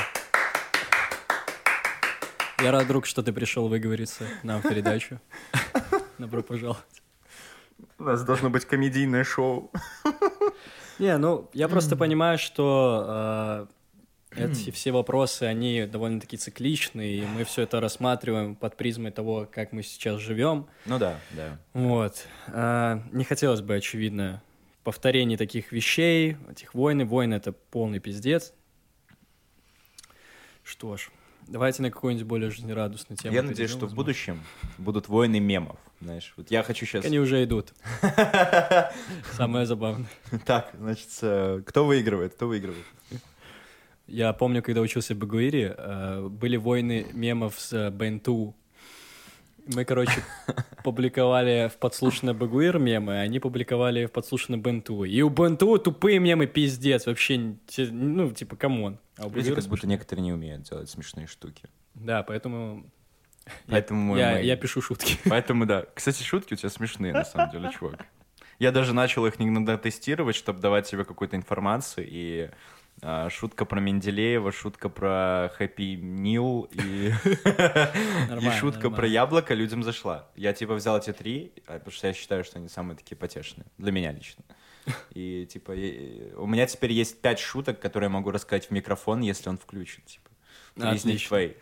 Я рад, друг, что ты пришел выговориться нам в передачу. [LAUGHS] Добро пожаловать. У нас должно быть комедийное шоу. Не, ну, я просто понимаю, что э, эти все вопросы, они довольно-таки цикличные, и мы все это рассматриваем под призмой того, как мы сейчас живем. Ну да, да. Вот. А, не хотелось бы, очевидно, повторений таких вещей, этих войн. Войны — это полный пиздец. Что ж, давайте на какую-нибудь более жизнерадостную тему я надеюсь, что в возможно. будущем будут войны мемов. Знаешь, вот я хочу сейчас... Они уже идут. [LAUGHS] Самое забавное. Так, значит, э, кто выигрывает? Кто выигрывает? Я помню, когда учился в БГУИРе, э, были войны мемов с э, БНТУ. Мы, короче, [LAUGHS] публиковали в подслушанный БГУИР мемы, а они публиковали в подслушанный БНТУ. И у БНТУ тупые мемы пиздец, вообще, ну, типа, come on. А у Люди как будто некоторые не умеют делать смешные штуки. Да, поэтому Поэтому я, мы- я пишу шутки. [LAUGHS] Поэтому да. Кстати, шутки у тебя смешные, на самом деле, чувак. Я даже начал их иногда тестировать, чтобы давать тебе какую-то информацию. И шутка про Менделеева, шутка про Хэппи Нил и, и шутка про яблоко людям зашла. Я типа взял эти три, а, потому что я считаю, что они самые такие потешные. Для меня лично. И типа и- у меня теперь есть пять шуток, которые я могу рассказать в микрофон, если он включен. Типа. Три из них твои.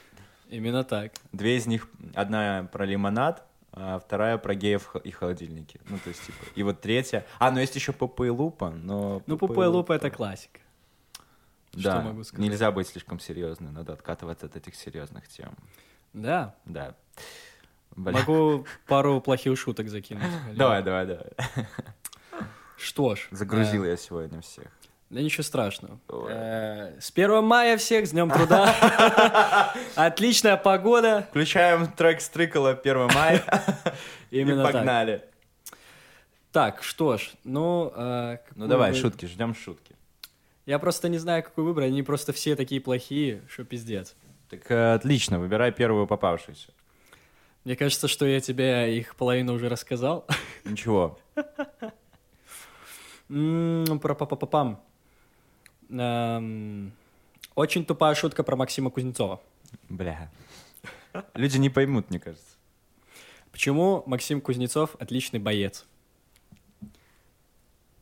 Именно так. Две из них, одна про лимонад, а вторая про геев и холодильники. Ну, то есть, типа, и вот третья... А, ну есть еще Пупа и Лупа, но... Ну, Пупа и Лупа — это классика. Да, что могу сказать? нельзя быть слишком серьезным, надо откатываться от этих серьезных тем. Да. Да. Бля. Могу пару плохих шуток закинуть. [LAUGHS] Давай, давай, давай. Что ж. Загрузил э, я сегодня всех. Да ничего страшного. Э, С 1 мая всех, с Днем труда. [LAUGHS] Отличная погода. Включаем трек Стрыкала 1 мая [LAUGHS] Именно и погнали. Так, что ж, ну... э, Ну давай, шутки, ждем шутки. Я просто не знаю, какую выбрать. Они просто все такие плохие, что пиздец. Так э, отлично, выбирай первую попавшуюся. Мне кажется, что я тебе их половину уже рассказал. Ничего. Про папа-папам. Эм, Очень тупая шутка про Максима Кузнецова. Бля. Люди не поймут, мне кажется. Почему Максим Кузнецов отличный боец?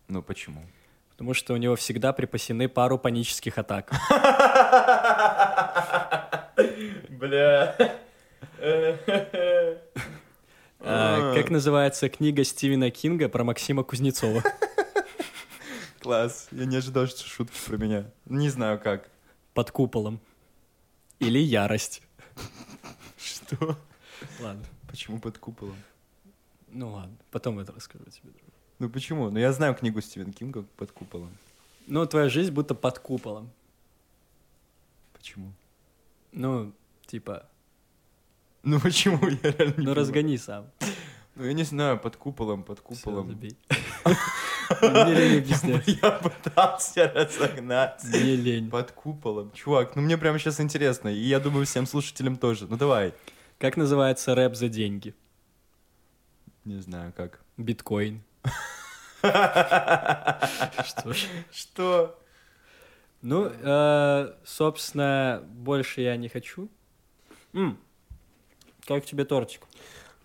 Ну почему? Потому что у него всегда припасены пару панических атак. [LAUGHS] Бля. [LAUGHS] Как называется книга Стивена Кинга про Максима Кузнецова? [LAUGHS] Класс. Я не ожидал, что шутки про меня. Не знаю как. Под куполом. Или ярость. Что? Ладно. Почему под куполом? Ну ладно, потом это расскажу тебе. Ну почему? Ну я знаю книгу Стивен Кинга под куполом. Ну, твоя жизнь будто под куполом. Почему? Ну, типа, Ну почему? Я реально не ну разгони сам. Ну я не знаю, под куполом, под Всё, куполом. забей. Мне лень объяснять. Я пытался разогнать. Мне лень. Под куполом. Чувак, ну мне прямо сейчас интересно. И я думаю, всем слушателям тоже. Ну давай. Как называется рэп за деньги? Не знаю, как. Биткоин. Что. Что? Ну, э, собственно, больше я не хочу. Как тебе тортик?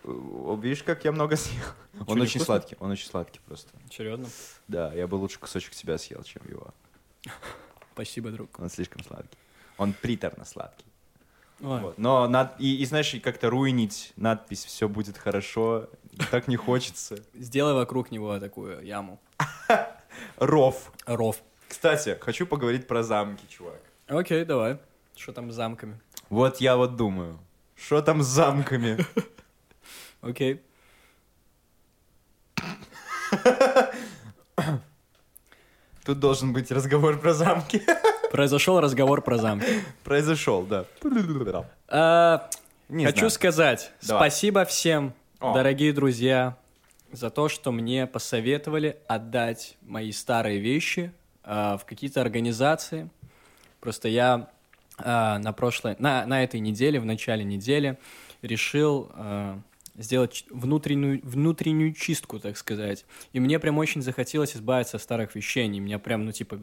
О, Видишь, как я много съел? Он очень сладкий, он очень сладкий просто. Серьезно? Да, я бы лучше кусочек себя съел, чем его. Спасибо, друг. Он слишком сладкий. Он приторно сладкий. Ой, Вот. Но над... и, и знаешь, как-то руинить надпись «Все будет хорошо» так не хочется. Сделай вокруг него такую яму. [LAUGHS] Ров. Ров. Кстати, хочу поговорить про замки, чувак. Окей, давай. Что там с замками? Вот я вот думаю, что там с замками? [LAUGHS] Окей. [LAUGHS] Тут должен быть разговор про замки. Произошел разговор про замки. Произошел, да. А, Хочу знаю. сказать Давай. спасибо всем, О. дорогие друзья, за то, что мне посоветовали отдать мои старые вещи а, в какие-то организации. Просто я а, на прошлой, на, на этой неделе, в начале недели, решил а, сделать внутреннюю, внутреннюю чистку, так сказать. И мне прям очень захотелось избавиться от старых вещей. Они меня прям, ну, типа,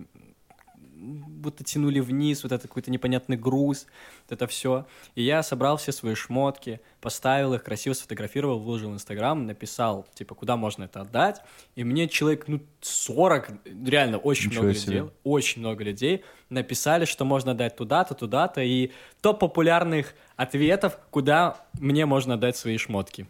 будто тянули вниз, вот это какой-то непонятный груз, вот это все. И я собрал все свои шмотки, поставил их, красиво сфотографировал, выложил в Инстаграм, написал, типа, куда можно это отдать. И мне человек, ну, 40, реально очень Ничего много себе. людей, очень много людей написали, что можно отдать туда-то, туда-то, и топ популярных ответов, куда мне можно отдать свои шмотки.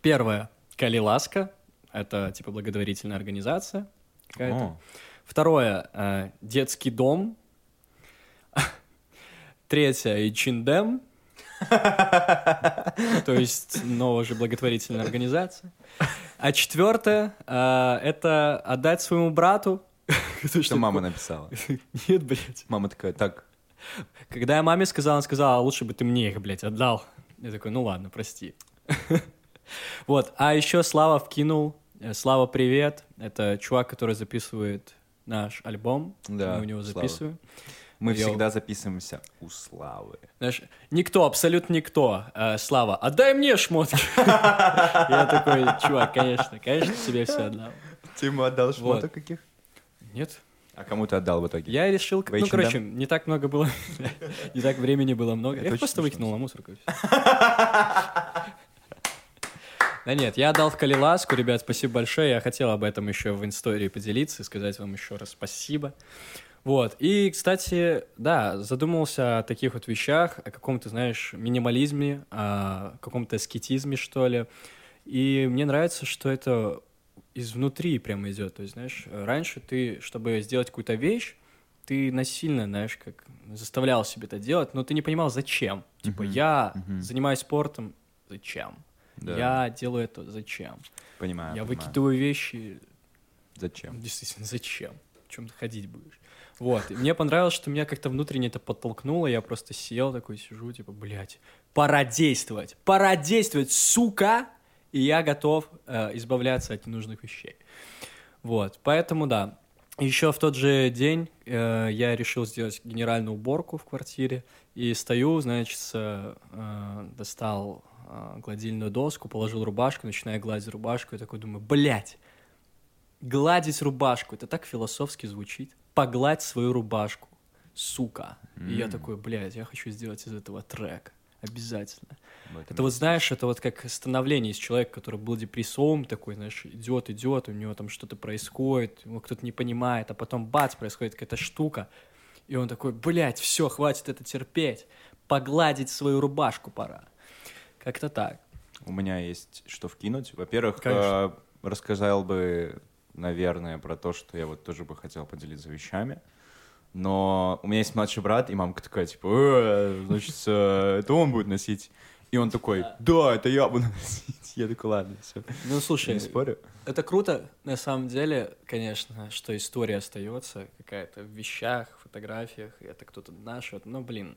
Первое. Калиласка. Это, типа, благотворительная организация какая-то. О, Второе, э, детский дом. Третье, Ичиндем. [LAUGHS] То есть новая же благотворительная организация. А четвертое, э, это отдать своему брату. Что мама написала. Нет, блядь. Мама такая, так, Когда я маме сказала, она сказала, «А лучше бы ты мне их, блядь, отдал. Я такой, ну ладно, прости. Вот, а еще Слава вкинул, э, Слава, привет, это чувак, который записывает наш альбом, Да, мы у него Слава. записываем. мы Йоу. всегда записываемся у Славы. Знаешь, никто, абсолютно никто. Э, Слава, отдай мне шмотки. [LAUGHS] Я такой, чувак, конечно, конечно, тебе все отдал. Ты ему отдал шмоток каких? Нет, А кому ты отдал в итоге? я решил, ну, короче, не так много было, [LAUGHS] не так времени было много. Я просто выкинул на мусорку. [LAUGHS] Да нет, я отдал в Калиласку, ребят, спасибо большое. Я хотел об этом еще в истории поделиться и сказать вам еще раз спасибо. Вот. И, кстати, да, задумался о таких вот вещах, о каком-то, знаешь, минимализме, о каком-то аскетизме, что ли. И мне нравится, что это изнутри прямо идет. То есть, знаешь, раньше ты, чтобы сделать какую-то вещь, ты насильно, знаешь, как заставлял себе это делать, но ты не понимал, зачем. Типа, Мгм, я мгм. занимаюсь спортом, зачем? Да. Я делаю это, зачем? Понимаю, я понимаю. выкидываю вещи, Зачем? действительно, зачем? В чем ты ходить будешь? Вот, и мне понравилось, что меня как-то внутренне это подтолкнуло, я просто сел такой, сижу, типа, блядь, пора действовать, пора действовать, сука! И я готов э, избавляться от ненужных вещей. Вот, поэтому да. Еще в тот же день э, я решил сделать генеральную уборку в квартире. И стою, значит, э, достал э, гладильную доску, положил рубашку, начинаю гладить рубашку. И такой думаю, блядь, гладить рубашку, это так философски звучит. Погладь свою рубашку, сука. И я такой, блядь, я хочу сделать из этого трек. Обязательно. Это вот знаешь, это вот как становление из человека, который был депрессовым, такой, знаешь, идет, идет, у него там что-то происходит, его кто-то не понимает, а потом бац, происходит какая-то штука, и он такой, блядь, все, хватит это терпеть, погладить свою рубашку пора. Как-то так. у меня есть что вкинуть. Во-первых, э, рассказал бы, наверное, про то, что я вот тоже бы хотел поделиться вещами. Но у меня есть младший брат, и мамка такая, типа, «Э, значит, э, это он будет носить. И он такой, да, это я буду носить. Я такой, ладно, все. Ну, слушай, Не спорю. это круто, на самом деле, конечно, что история остается какая-то в вещах, фотографиях, это кто-то наш, ну, блин.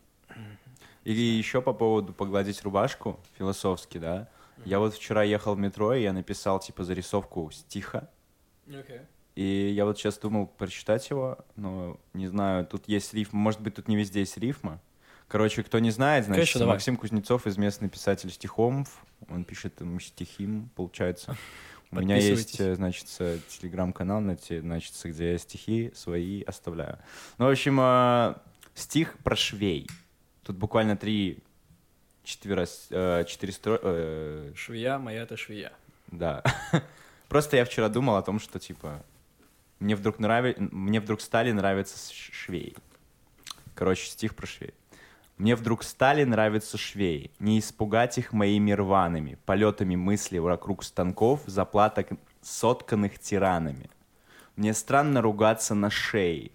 И еще по поводу погладить рубашку, философски, да. Я вот вчера ехал в метро, и я написал, типа, зарисовку стиха. И я вот сейчас думал прочитать его, но не знаю, тут есть рифма, может быть, тут не везде есть рифма. Короче, кто не знает, значит, Конечно, давай. Максим Кузнецов, известный писатель стихомов, он пишет стихим, получается. [LAUGHS] У меня есть, э, значит, э, телеграм-канал, на те- значит, где я стихи свои оставляю. Ну, в общем, э, стих про швей. Тут буквально три, четверо, э, четыре стро... э, Швея, моя-то швея. да. [LAUGHS] Просто я вчера думал о том, что, типа, мне вдруг нрави... мне вдруг стали нравиться швеи. Короче, стих про швей. Мне вдруг стали нравиться швеи, не испугать их моими рваными, полетами мысли вокруг станков, заплаток сотканных тиранами. Мне странно ругаться на шее,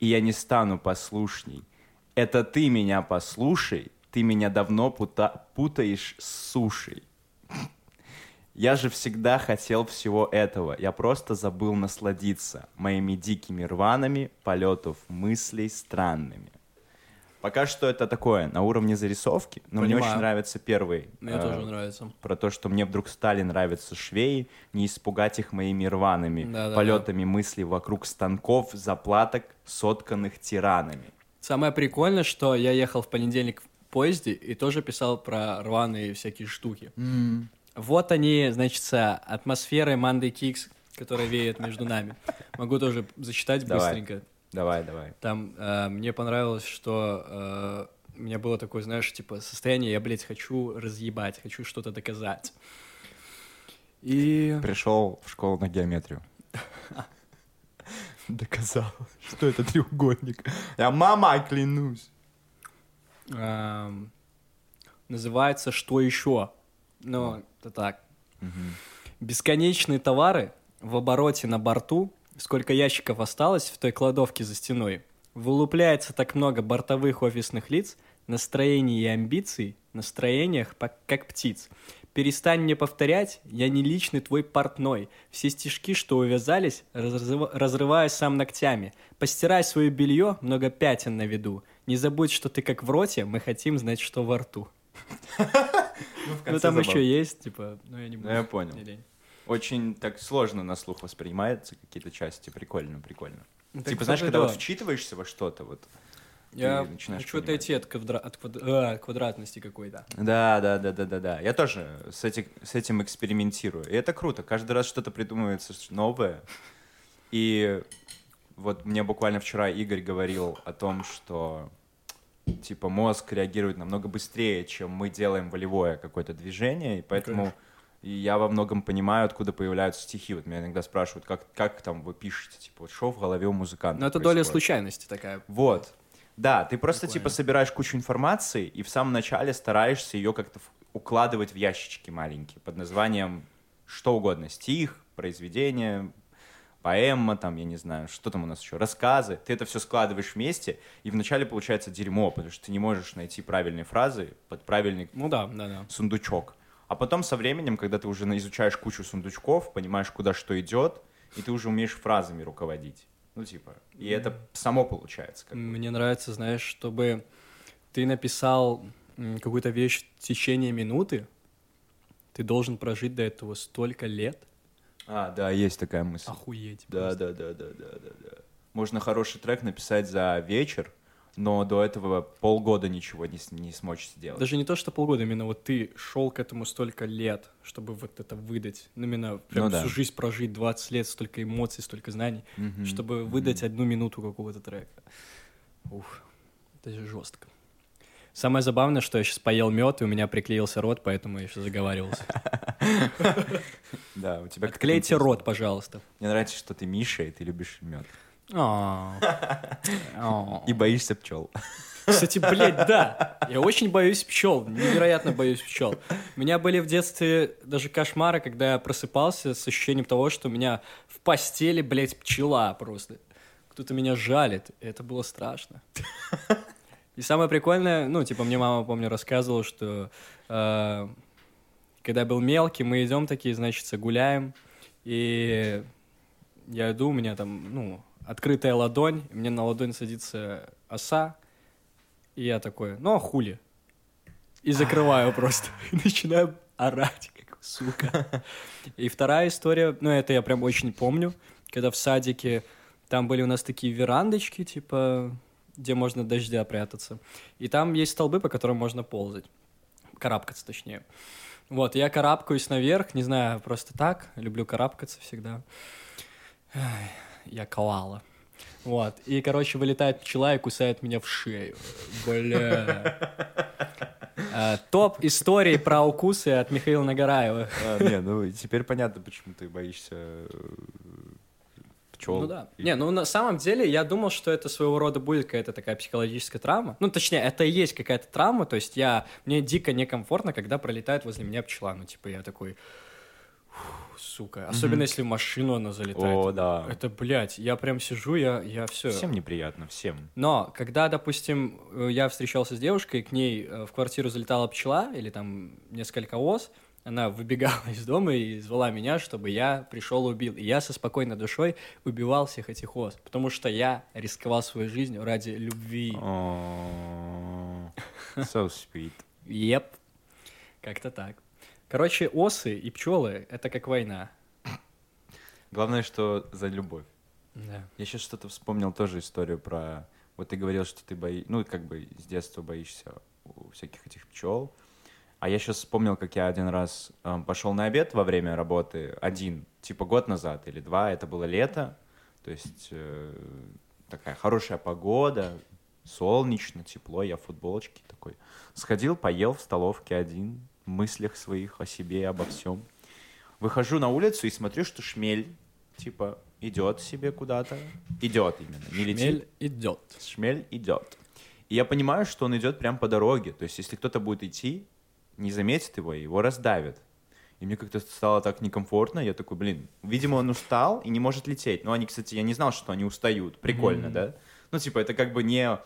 и я не стану послушней. Это ты меня послушай, ты меня давно пута- путаешь с сушей. Я же всегда хотел всего этого. Я просто забыл насладиться моими дикими рванами полетов мыслей странными. Пока что это такое, на уровне зарисовки, но мне Понимаю. очень нравится первый. Мне э, тоже нравится. Про то, что мне вдруг стали нравиться швеи, не испугать их моими рваными Да-да-да. полетами мыслей вокруг станков, заплаток, сотканных тиранами. Самое прикольное, что я ехал в понедельник в поезде и тоже писал про рваные всякие штуки. Вот они, значит, атмосферы Манды Кикс, которая веет между нами. Могу тоже зачитать быстренько. Давай, давай. Там э, мне понравилось, что э, у меня было такое, знаешь, типа состояние, я, блядь, хочу разъебать, хочу что-то доказать. И... Пришел в школу на геометрию. [LAUGHS] [LAUGHS] Доказал, [LAUGHS] что это треугольник. Я мама, клянусь. эм, называется «Что еще?». Ну, это так. Бесконечные товары в обороте на борту, сколько ящиков осталось в той кладовке за стеной, вылупляется так много бортовых офисных лиц, настроений и амбиций, настроениях, как птиц. Перестань мне повторять, я не личный твой портной. Все стишки, что увязались, разрыва- разрываю сам ногтями. Постирай свое белье, много пятен на виду. Не забудь, что ты как в роте, мы хотим знать, что во рту. Ну там еще есть, типа, ну я не буду. я понял. Очень так сложно на слух воспринимается какие-то части. Прикольно, прикольно. Ну, типа, знаешь, когда вот вчитываешься во что-то, вот. Я ты начинаешь хочу понимать. отойти от, квадра- от квад- а, квадратности какой-то. Да, да, да, да, да, да. Я тоже с, этим с этим экспериментирую. И это круто. Каждый раз что-то придумывается новое. И вот мне буквально вчера Игорь говорил о том, что типа мозг реагирует намного быстрее, чем мы делаем волевое какое-то движение, и поэтому и я во многом понимаю, откуда появляются стихи. Вот меня иногда спрашивают, как, как там вы пишете, типа, вот что в голове у музыканта Но это доля происходит? случайности такая. Вот. Да, ты просто Прикольно. типа собираешь кучу информации и в самом начале стараешься ее как-то укладывать в ящички маленькие под названием что угодно. Стих, произведение, поэма, там, я не знаю, что там у нас еще, рассказы. Ты это все складываешь вместе, и вначале получается дерьмо, потому что ты не можешь найти правильные фразы под правильный Ну да, да, да. сундучок. А потом со временем, когда ты уже изучаешь кучу сундучков, понимаешь, куда что идет, и ты уже умеешь фразами руководить. Ну, типа, и это само получается. Как. Мне нравится, знаешь, чтобы ты написал какую-то вещь в течение минуты, ты должен прожить до этого столько лет. А, да, есть такая мысль. Охуеть. Да, просто. да, да, да, да, да, да. Можно хороший трек написать за вечер, но до этого полгода ничего не, не смочь сделать. Даже не то, что полгода, именно вот ты шел к этому столько лет, чтобы вот это выдать. Ну, именно прям Ну да. всю жизнь прожить, 20 лет, столько эмоций, столько знаний, Мгм. чтобы выдать одну минуту какого-то трека. Ух, это же жестко. Самое забавное, что я сейчас поел мед, и у меня приклеился рот, поэтому я сейчас заговаривался. [LAUGHS] Да, у тебя Отклейте рот, пожалуйста. Мне нравится, что ты Миша, и ты любишь мед. А. [LAUGHS] И боишься пчел. Кстати, блядь, да. Я очень боюсь пчел, невероятно боюсь пчел. У меня были в детстве даже кошмары, когда я просыпался с ощущением того, что у меня в постели, блядь, пчела просто. Кто-то меня жалит, это было страшно. И самое прикольное, ну, типа, мне мама, помню, рассказывала, что э, когда я был мелкий, мы идем такие, значит, гуляем, и я иду, у меня там, ну, открытая ладонь, мне на ладонь садится оса, и я такой, ну, а хули? И закрываю [LAUGHS] просто, и начинаю орать, как сука. [LAUGHS] И вторая история, ну, это я прям очень помню, когда в садике, там были у нас такие верандочки, типа, где можно от дождя прятаться. И там есть столбы, по которым можно ползать. Карабкаться, точнее. Вот, я карабкаюсь наверх, не знаю, просто так. Люблю карабкаться всегда. Я коала. Вот. И, короче, вылетает пчела и кусает меня в шею. Бля. А, Топ истории про укусы от Михаила Нагараева. А, Не, ну теперь понятно, почему ты боишься пчел. Ну да. Не, ну на самом деле я думал, что это своего рода будет какая-то такая психологическая травма. Ну, точнее, это и есть какая-то травма. То есть я... Мне дико некомфортно, когда пролетает возле меня пчела. Ну, типа, я такой... «Фу, Сука. Особенно если в машину она залетает. О, да. Это, блядь, я прям сижу, я, я все. Всем неприятно, всем. Но когда, допустим, э, я встречался с девушкой, к ней э, в квартиру залетала пчела или там несколько ос, она выбегала [LAUGHS] из дома и звала меня, чтобы я пришел и убил. И я со спокойной душой убивал всех этих ос, потому что я рисковал своей жизнью ради любви. О, [LAUGHS] So sweet. Еп. Как-то так. Короче, осы и пчелы — это как война. Главное, что за любовь. Да. Я сейчас что-то вспомнил тоже историю про... Вот ты говорил, что ты боишься... Ну, как бы с детства боишься у всяких этих пчел. А я сейчас вспомнил, как я один раз эм, пошел на обед во время работы один, типа год назад или два. Это было лето. То есть э, такая хорошая погода, солнечно, тепло. Я в футболочке такой. Сходил, поел в столовке один, мыслях своих о себе, обо всем. Выхожу на улицу и смотрю, что шмель, типа, идет себе куда-то. Идет именно, не летит. Шмель идет. Шмель идет. И я понимаю, что он идет прям по дороге. То есть, если кто-то будет идти, не заметит его, его раздавит. И мне как-то стало так некомфортно. Я такой, блин, видимо, он устал и не может лететь. Но они, кстати, я не знал, что они устают. Прикольно, Мгм. да? Ну, типа, это как бы не...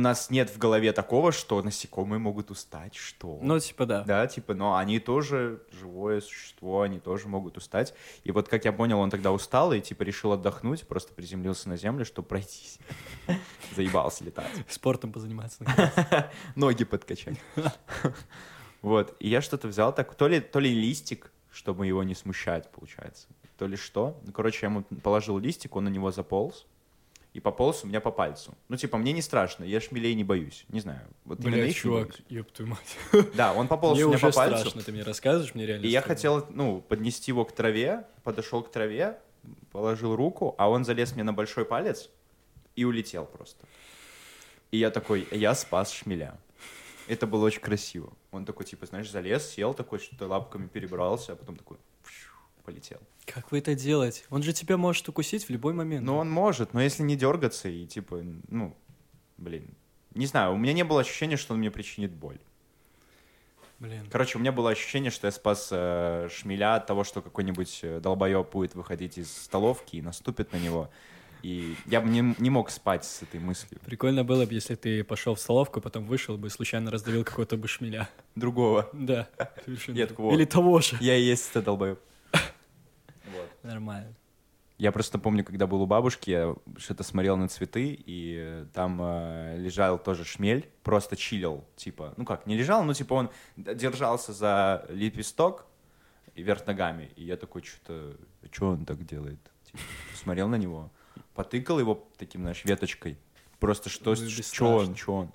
У нас нет в голове такого, что насекомые могут устать, что... Ну, типа, да. Да, типа, но они тоже живое существо, они тоже могут устать. И вот, как я понял, он тогда устал и, типа, решил отдохнуть, просто приземлился на землю, чтобы пройтись. [LAUGHS] Заебался летать. Спортом позаниматься. [LAUGHS] Ноги подкачать. [LAUGHS] Вот, и я что-то взял так, то ли, то ли листик, чтобы его не смущать, получается, то ли что. Ну, короче, я ему положил листик, он на него заполз, и пополз у меня по пальцу. Ну, типа, мне не страшно, я шмелей не боюсь, не знаю. Вот Блядь, чувак, ёб твою мать. [LAUGHS] Да, он пополз Мне у меня уже по пальцу. страшно, ты мне рассказываешь, мне реально И я хотел, ну, поднести его к траве, подошел к траве, положил руку, а он залез мне на большой палец и улетел просто. И я такой, я спас шмеля. Это было очень красиво. Он такой, типа, знаешь, залез, сел такой, что-то лапками перебрался, а потом такой полетел. Как вы это делаете? Он же тебя может укусить в любой момент. Ну, он может, но если не дергаться и, типа, ну, блин. Не знаю, у меня не было ощущения, что он мне причинит боль. Блин. Короче, у меня было ощущение, что я спас э, шмеля от того, что какой-нибудь э, долбоеб будет выходить из столовки и наступит на него. И я бы не, не мог спать с этой мыслью. Прикольно было бы, если ты пошел в столовку, потом вышел бы и случайно раздавил какого-то бы шмеля. Другого. Да. совершенно. Я. Или того же. Я и есть этот долбоеб. Нормально. Я просто помню, когда был у бабушки, я что-то смотрел на цветы, и там э, лежал тоже шмель, просто чилил, типа, ну как, не лежал, но типа он держался за лепесток и вверх ногами, и я такой, что-то, что он так делает? Типа, смотрел на него, потыкал его таким, знаешь, веточкой, просто что, что он, что он?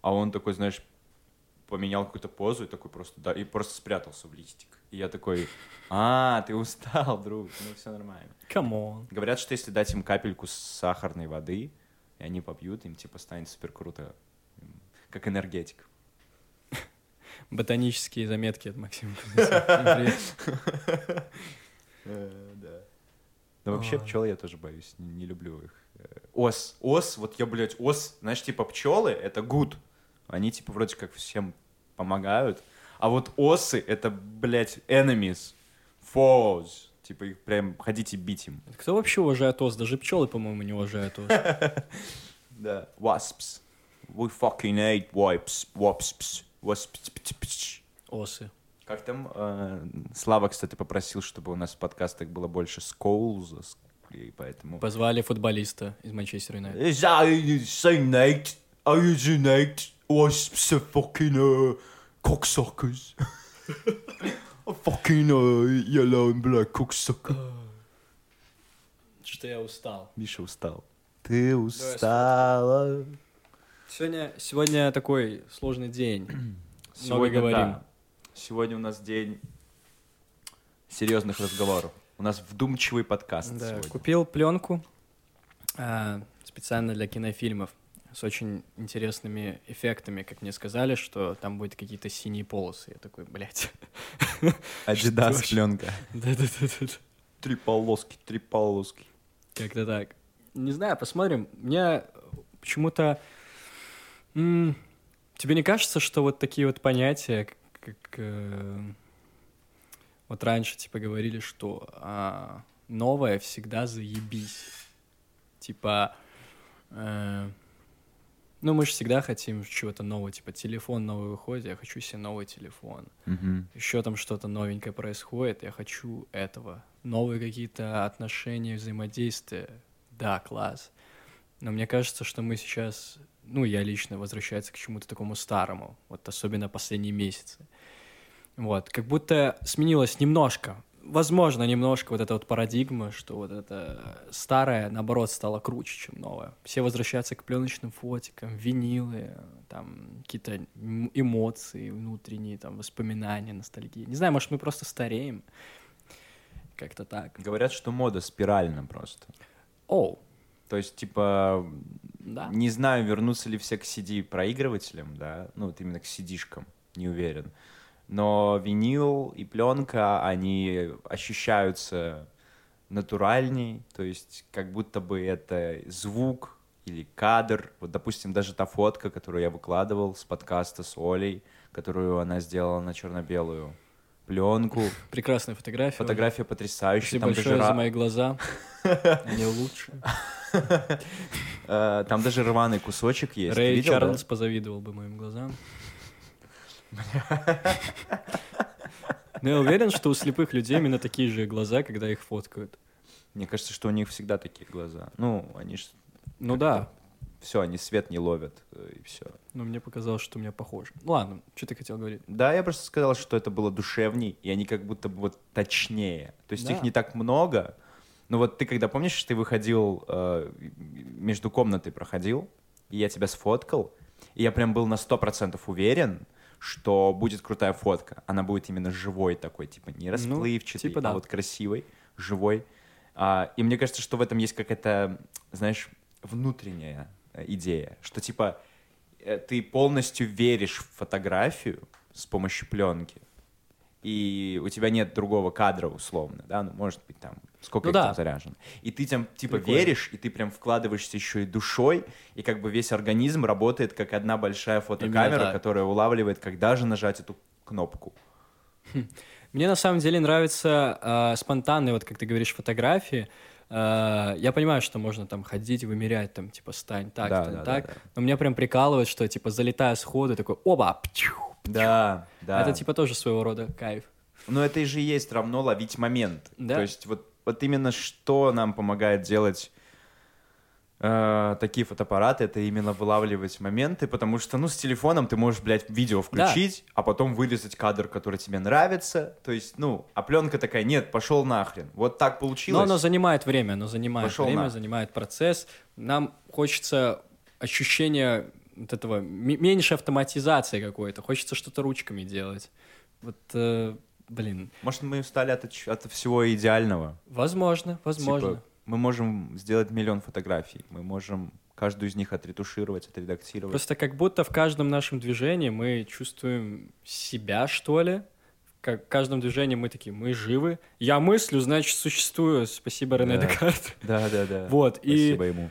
А он такой, знаешь, поменял какую-то позу и такой просто, да, и просто спрятался в листик. И я такой, а, ты устал, друг, ну все нормально. Come on. Говорят, что если дать им капельку сахарной воды, и они попьют, им типа станет супер круто. Как энергетик. Да вообще Ой. пчел я тоже боюсь, не, люблю их. Э, Ос, ос, вот я, блядь, ос, знаешь, типа пчелы это good. Они типа вроде как всем помогают. А вот осы это, блядь, enemies, foes. Типа их прям ходите бить им. [LAUGHS] Кто вообще уважает ос? Даже пчелы, по-моему, не уважают ос. [LAUGHS] Да. Wasps. We fucking hate wipes. Wasps. Wasps. Осы. Как там? э, Слава, кстати, попросил, чтобы у нас в подкастах было больше скоулза, и поэтому... Позвали футболиста из Манчестер Юнайтед. Is that saying that? Are you tonight? Wasps are fucking uh, cocksuckers. A [LAUGHS] fucking uh, yellow and black cocksucker. Что я устал. Миша устал. Ты устала. Сегодня, сегодня такой сложный день. [CLEARS THROAT] Много Сегодня, говорим. да. Сегодня у нас день серьезных разговоров. У нас вдумчивый подкаст Да, сегодня. купил пленку а, специально для кинофильмов с очень интересными эффектами, как мне сказали, что там будут какие-то синие полосы. Я такой, блядь. [LAUGHS] Адидас пленка. Да-да-да. Три полоски, три полоски. Как-то так. Не знаю, посмотрим. Мне почему-то... Тебе не кажется, что вот такие вот понятия, как... э, вот раньше, типа, говорили, что а, новое всегда заебись. Типа... э, ну, мы же всегда хотим чего-то нового. Типа, телефон новый выходит, я хочу себе новый телефон. Мгм. еще там что-то новенькое происходит, я хочу этого. Новые какие-то отношения, взаимодействия. Да, класс. Но мне кажется, что мы сейчас, ну, я лично возвращаюсь к чему-то такому старому, вот особенно последние месяцы. Вот, как будто сменилось немножко, возможно, немножко вот эта вот парадигма, что вот это старое, наоборот, стало круче, чем новое. Все возвращаются к пленочным фотикам, винилы, там какие-то эмоции внутренние, там воспоминания, ностальгия. Не знаю, может, мы просто стареем. Как-то так. Говорят, что мода спиральна просто. Оу, То есть, типа, да. не знаю, вернутся ли все к CD-проигрывателям, да, ну, вот именно к CD-шкам, не уверен. Но винил и пленка, они ощущаются натуральней, то есть как будто бы это звук или кадр. Вот, допустим, даже та фотка, которую я выкладывал с подкаста с Олей, которую она сделала на черно-белую пленку. [LAUGHS] Прекрасная фотография. Фотография потрясающая. Спасибо Там большое даже, за мои глаза. [LAUGHS] Они лучше. [LAUGHS] э, там даже рваный кусочек есть. Рэй? Чарльз позавидовал бы моим глазам. [LAUGHS] Но я уверен, что у слепых людей именно такие же глаза, когда их фоткают. Мне кажется, что у них всегда такие глаза. Ну, они ж Ну да, все, они свет не ловят, э, и все. но мне показалось, что у меня похоже. Ну Ладно, что ты хотел говорить? Да, я просто сказал, что это было душевней, и они как будто бы вот точнее. То есть Да. их не так много. Но вот ты когда помнишь, ты выходил э, между комнатой проходил, и я тебя сфоткал, и я прям был на 100% уверен, что будет крутая фотка. Она будет именно живой такой, типа не расплывчатый, типа да. а вот красивой, живой. А, и мне кажется, что в этом есть какая-то, знаешь, внутренняя э, идея, что типа э, ты полностью веришь в фотографию с помощью пленки, и у тебя нет другого кадра условно, да, ну может быть там сколько Ну их да. там заряжено, и ты там типа Прикольно. веришь, и ты прям вкладываешься еще и душой, и как бы весь организм работает как одна большая фотокамера, которая улавливает, когда же нажать эту кнопку. Мне на самом деле нравятся э, спонтанные, вот как ты говоришь, фотографии. Э, я понимаю, что можно там ходить вымерять, там, типа, стань так, Да, стань да, да, так. да. Но меня прям прикалывает, что, типа, залетая сходу, такой, оба, пчу. Да, да. Это, типа, тоже своего рода кайф. Но это и же есть равно ловить момент. Да. То есть вот, вот именно что нам помогает делать э, такие фотоаппараты, это именно вылавливать моменты, потому что, ну, с телефоном ты можешь, блядь, видео включить, а потом вырезать кадр, который тебе нравится. То есть, ну, а пленка такая, нет, пошел нахрен. Вот так Но получилось. оно занимает время, оно занимает Пошел время, на. занимает процесс. Нам хочется ощущения вот этого меньше автоматизации какой-то. Хочется что-то ручками делать. Вот, э, блин, Может, мы устали от, от всего идеального. возможно, возможно. Типа, мы можем сделать миллион фотографий, мы можем каждую из них отретушировать, отредактировать. Просто как будто в каждом нашем движении мы чувствуем себя, что ли, как в каждом движении мы такие, мы живы. Я мыслю, значит, существую. Спасибо, Рене Да. Декарт. Да, да, да. Вот, и, Спасибо ему.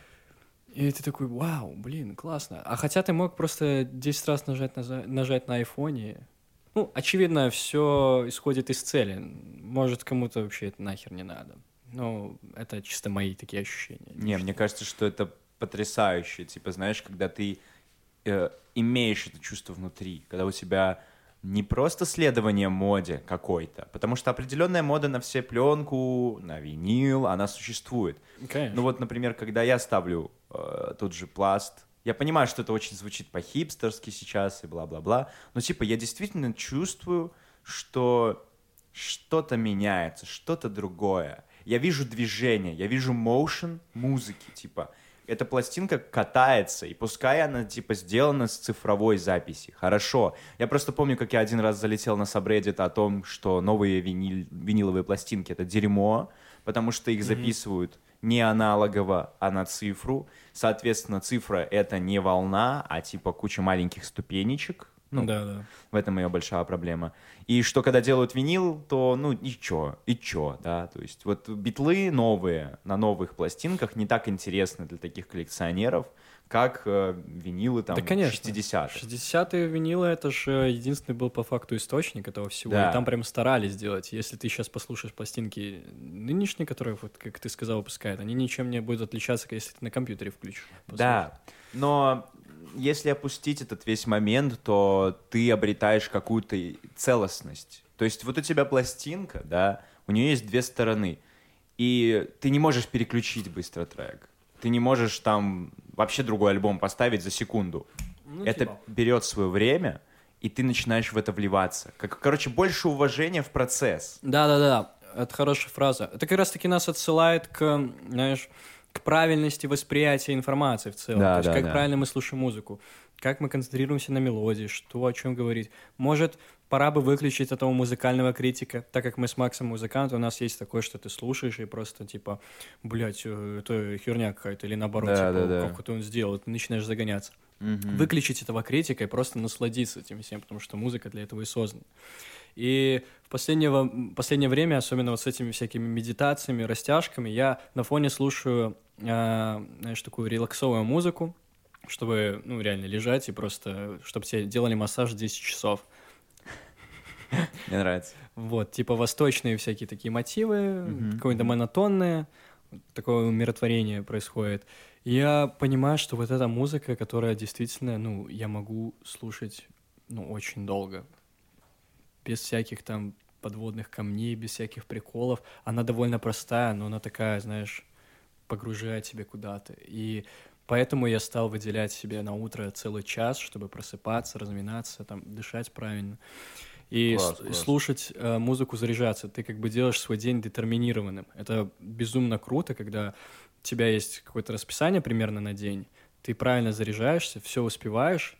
И ты такой, вау, блин, классно. А хотя ты мог просто 10 раз нажать на, нажать на айфоне. Ну, очевидно, все исходит из цели. Может, кому-то вообще это нахер не надо. Ну, это чисто мои такие ощущения. Не, мне кажется, что это потрясающе. Типа, знаешь, когда ты э, имеешь это чувство внутри, когда у тебя не просто следование моде какой-то, потому что определенная мода на все пленку, на винил, она существует. Конечно. Ну вот, например, когда я ставлю э, тот же пласт, я понимаю, что это очень звучит по-хипстерски сейчас и бла-бла-бла, но типа я действительно чувствую, что что-то меняется, что-то другое. Я вижу движение, я вижу motion музыки, типа. Эта пластинка катается, и пускай она, типа, сделана с цифровой записи. Хорошо. Я просто помню, как я один раз залетел на сабреддит о том, что новые виниль- виниловые пластинки — это дерьмо, потому что их записывают не аналогово, а на цифру. Соответственно, цифра — это не волна, а, типа, куча маленьких ступенечек. Ну, да, да. в этом ее большая проблема. И что когда делают винил, то ну и чё, и чё, да, то есть вот битлы новые на новых пластинках не так интересны для таких коллекционеров, как э, винилы там Да, конечно. 60-х. 60-е винилы — это же единственный был по факту источник этого всего. Да. И там прям старались сделать. Если ты сейчас послушаешь пластинки нынешние, которые, вот, как ты сказал, выпускают, они ничем не будут отличаться, если ты на компьютере включишь. Да, но если опустить этот весь момент, то ты обретаешь какую-то целостность. То есть вот у тебя пластинка, да, у нее есть две стороны, и ты не можешь переключить быстро трек. Ты не можешь там вообще другой альбом поставить за секунду. Ну, это типа. берет свое время, и ты начинаешь в это вливаться. Как, короче, больше уважения в процесс. Да-да-да, это хорошая фраза. Это как раз-таки нас отсылает к, знаешь, к правильности восприятия информации в целом. Да, То есть да, как да. правильно мы слушаем музыку, как мы концентрируемся на мелодии, что о чем говорить. Может, пора бы выключить этого музыкального критика, так как мы с Максом музыканты, у нас есть такое, что ты слушаешь и просто типа, блядь, э, это херня какая-то, или наоборот, Да, типа, да, да. как это он сделал, ты начинаешь загоняться. Мгм. Выключить этого критика и просто насладиться этим всем, потому что музыка для этого и создана. И в последнее, последнее время, особенно вот с этими всякими медитациями, растяжками, я на фоне слушаю, знаешь, такую релаксовую музыку, чтобы, ну, реально лежать и просто, чтобы тебе делали массаж 10 часов. Мне нравится. Вот, типа восточные всякие такие мотивы, какое-то монотонное, такое умиротворение происходит. Я понимаю, что вот эта музыка, которая действительно, ну, я могу слушать, ну, очень долго. Без всяких там подводных камней, без всяких приколов. Она довольно простая, но она такая, знаешь, погружает тебя куда-то. И поэтому я стал выделять себе на утро целый час, чтобы просыпаться, разминаться, там, дышать правильно. И Класс, класс. слушать э, музыку, заряжаться. Ты как бы делаешь свой день детерминированным. Это безумно круто, когда у тебя есть какое-то расписание примерно на день, ты правильно заряжаешься, все успеваешь,